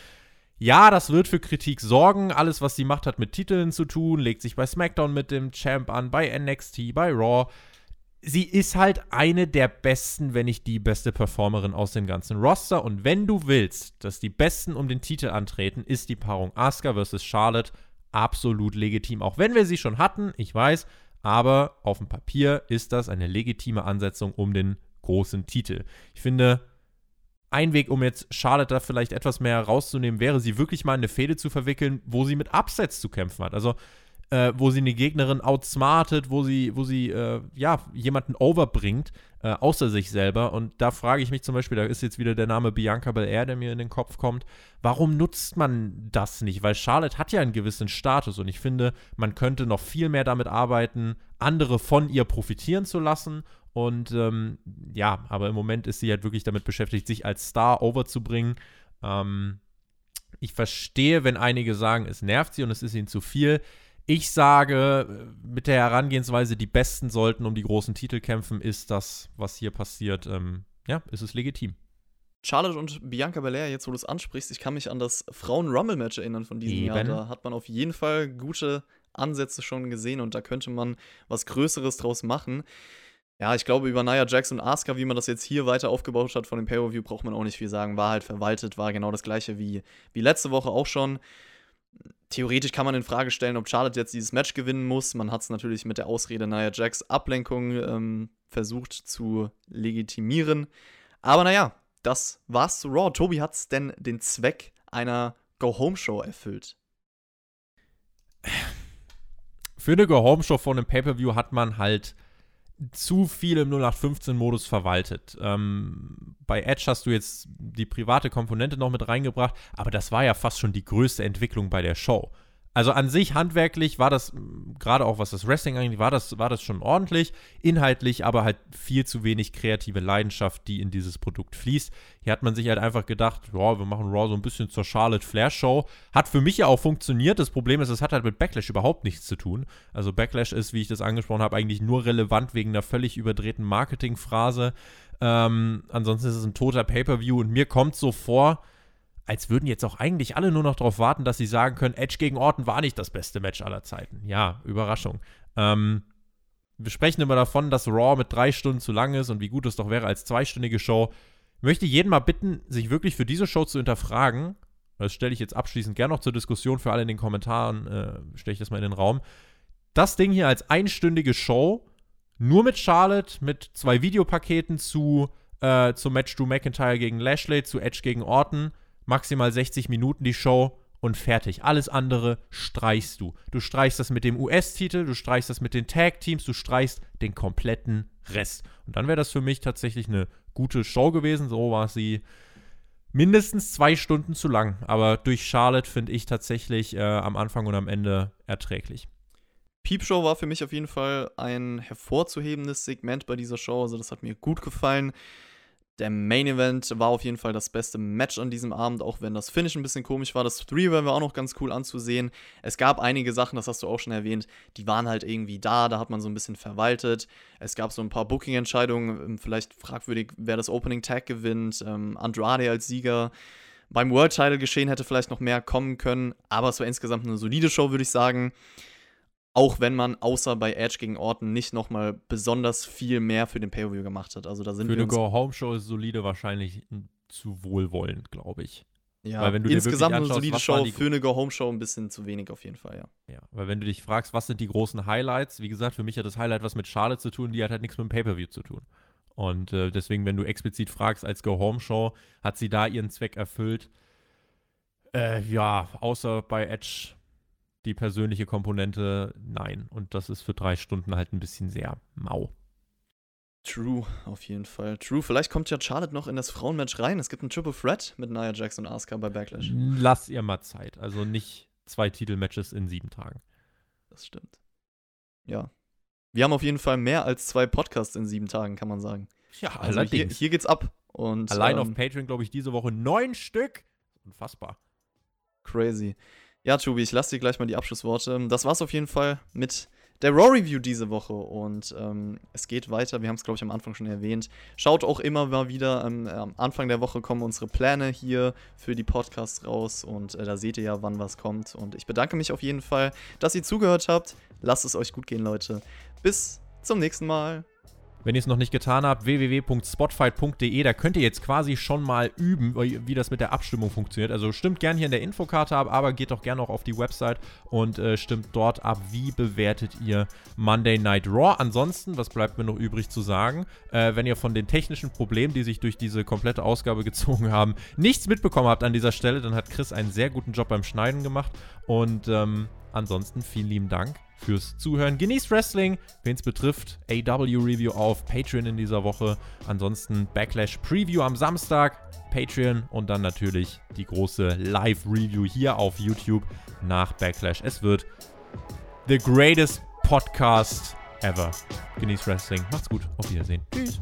Speaker 3: Ja, das wird für Kritik sorgen. Alles, was sie macht, hat mit Titeln zu tun, legt sich bei SmackDown mit dem Champ an, bei NXT, bei Raw. Sie ist halt eine der besten, wenn nicht die beste Performerin aus dem ganzen Roster. Und wenn du willst, dass die Besten um den Titel antreten, ist die Paarung Asuka vs. Charlotte absolut legitim. Auch wenn wir sie schon hatten, ich weiß, aber auf dem Papier ist das eine legitime Ansetzung um den großen Titel. Ich finde, ein Weg, um jetzt Charlotte da vielleicht etwas mehr rauszunehmen, wäre, sie wirklich mal in eine Fehde zu verwickeln, wo sie mit Upsets zu kämpfen hat. Also, äh, wo sie eine Gegnerin outsmartet, wo sie, wo sie, äh, ja, jemanden overbringt, äh, außer sich selber. Und da frage ich mich zum Beispiel, da ist jetzt wieder der Name Bianca Belair, der mir in den Kopf kommt. Warum nutzt man das nicht? Weil Charlotte hat ja einen gewissen Status und ich finde, man könnte noch viel mehr damit arbeiten, andere von ihr profitieren zu lassen und ähm, ja, aber im Moment ist sie halt wirklich damit beschäftigt, sich als Star overzubringen. Ähm, ich verstehe, wenn einige sagen, es nervt sie und es ist ihnen zu viel. Ich sage, mit der Herangehensweise, die Besten sollten um die großen Titel kämpfen, ist das, was hier passiert, ähm, ja, ist es legitim.
Speaker 2: Charlotte und Bianca Belair, jetzt wo du es ansprichst, ich kann mich an das Frauen-Rumble-Match erinnern von diesem Eben. Jahr. Da hat man auf jeden Fall gute Ansätze schon gesehen und da könnte man was Größeres draus machen. Ja, ich glaube, über Nia Jax und Asuka, wie man das jetzt hier weiter aufgebaut hat von dem Pay-Per-View, braucht man auch nicht viel sagen. War halt verwaltet, war genau das gleiche wie, wie letzte Woche auch schon. Theoretisch kann man in Frage stellen, ob Charlotte jetzt dieses Match gewinnen muss. Man hat es natürlich mit der Ausrede Nia Jax Ablenkung ähm, versucht zu legitimieren. Aber naja, das war's zu Raw. Tobi hat es denn den Zweck einer Go-Home-Show erfüllt?
Speaker 3: Für eine Go-Home-Show von einem Pay-Per-View hat man halt zu viel im 0815-Modus verwaltet. Ähm, bei Edge hast du jetzt die private Komponente noch mit reingebracht, aber das war ja fast schon die größte Entwicklung bei der Show. Also an sich handwerklich war das, gerade auch was das Wrestling angeht, war das, war das schon ordentlich. Inhaltlich aber halt viel zu wenig kreative Leidenschaft, die in dieses Produkt fließt. Hier hat man sich halt einfach gedacht, ja, wir machen Raw so ein bisschen zur Charlotte Flair Show. Hat für mich ja auch funktioniert. Das Problem ist, es hat halt mit Backlash überhaupt nichts zu tun. Also Backlash ist, wie ich das angesprochen habe, eigentlich nur relevant wegen einer völlig überdrehten Marketingphrase. Ähm, ansonsten ist es ein toter Pay-Per-View und mir kommt so vor, als würden jetzt auch eigentlich alle nur noch darauf warten, dass sie sagen können, Edge gegen Orton war nicht das beste Match aller Zeiten. Ja, Überraschung. Ähm, wir sprechen immer davon, dass Raw mit drei Stunden zu lang ist und wie gut es doch wäre als zweistündige Show. Ich möchte jeden mal bitten, sich wirklich für diese Show zu hinterfragen. Das stelle ich jetzt abschließend gerne noch zur Diskussion für alle in den Kommentaren, äh, stelle ich das mal in den Raum. Das Ding hier als einstündige Show, nur mit Charlotte, mit zwei Videopaketen zu, äh, zum Match Drew McIntyre gegen Lashley, zu Edge gegen Orton maximal 60 Minuten die Show und fertig. Alles andere streichst du. Du streichst das mit dem US-Titel, du streichst das mit den Tag-Teams, du streichst den kompletten Rest. Und dann wäre das für mich tatsächlich eine gute Show gewesen. So war sie mindestens zwei Stunden zu lang. Aber durch Charlotte finde ich tatsächlich äh, am Anfang und am Ende erträglich.
Speaker 2: Peep Show war für mich auf jeden Fall ein hervorzuhebendes Segment bei dieser Show. Also das hat mir gut gefallen. Der Main Event war auf jeden Fall das beste Match an diesem Abend, auch wenn das Finish ein bisschen komisch war. Das Three war auch noch ganz cool anzusehen. Es gab einige Sachen, das hast du auch schon erwähnt, die waren halt irgendwie da, da hat man so ein bisschen verwaltet. Es gab so ein paar Booking-Entscheidungen, ähm, vielleicht fragwürdig, wer das Opening Tag gewinnt. Ähm, Andrade als Sieger. Beim World Title geschehen hätte vielleicht noch mehr kommen können, aber es war insgesamt eine solide Show, würde ich sagen. Auch wenn man außer bei Edge gegen Orton nicht nochmal besonders viel mehr für den Pay-Per-View gemacht hat. Also da sind
Speaker 3: für eine Go-Home-Show ist solide wahrscheinlich zu wohlwollend, glaube ich.
Speaker 2: Ja, weil wenn du insgesamt eine solide Show für eine Go-Home-Show ein bisschen zu wenig auf jeden Fall, ja.
Speaker 3: Ja, weil wenn du dich fragst, was sind die großen Highlights, wie gesagt, für mich hat das Highlight was mit Charlotte zu tun, die hat halt nichts mit dem Pay-Per-View zu tun. Und äh, deswegen, wenn du explizit fragst, als Go-Home-Show, hat sie da ihren Zweck erfüllt? Äh, ja, außer bei Edge die persönliche Komponente, nein. Und das ist für drei Stunden halt ein bisschen sehr mau.
Speaker 2: True, auf jeden Fall. True. Vielleicht kommt ja Charlotte noch in das Frauenmatch rein. Es gibt ein Triple Threat mit Nia Jax und Asuka bei Backlash.
Speaker 3: Lass ihr mal Zeit. Also nicht zwei Titelmatches in sieben Tagen.
Speaker 2: Das stimmt. Ja. Wir haben auf jeden Fall mehr als zwei Podcasts in sieben Tagen, kann man sagen.
Speaker 3: Ja, also
Speaker 2: hier, hier, geht's ab. Und,
Speaker 3: Allein ähm, auf Patreon, glaube ich, diese Woche neun Stück. Unfassbar.
Speaker 2: Crazy. Ja, Tobi, ich lasse dir gleich mal die Abschlussworte. Das war's auf jeden Fall mit der Raw Review diese Woche und ähm, es geht weiter. Wir haben es, glaube ich, am Anfang schon erwähnt. Schaut auch immer mal wieder. Ähm, am Anfang der Woche kommen unsere Pläne hier für die Podcasts raus und äh, da seht ihr ja, wann was kommt. Und ich bedanke mich auf jeden Fall, dass ihr zugehört habt. Lasst es euch gut gehen, Leute. Bis zum nächsten Mal.
Speaker 3: Wenn ihr es noch nicht getan habt, www.spotfight.de, da könnt ihr jetzt quasi schon mal üben, wie das mit der Abstimmung funktioniert. Also stimmt gern hier in der Infokarte ab, aber geht doch gerne auch auf die Website und äh, stimmt dort ab, wie bewertet ihr Monday Night Raw. Ansonsten, was bleibt mir noch übrig zu sagen, äh, wenn ihr von den technischen Problemen, die sich durch diese komplette Ausgabe gezogen haben, nichts mitbekommen habt an dieser Stelle, dann hat Chris einen sehr guten Job beim Schneiden gemacht und ähm, ansonsten vielen lieben Dank fürs Zuhören. Genießt Wrestling, wen es betrifft. AW Review auf Patreon in dieser Woche. Ansonsten Backlash Preview am Samstag, Patreon und dann natürlich die große Live Review hier auf YouTube nach Backlash. Es wird the greatest podcast ever. Genießt Wrestling. Macht's gut. Auf Wiedersehen. Tschüss.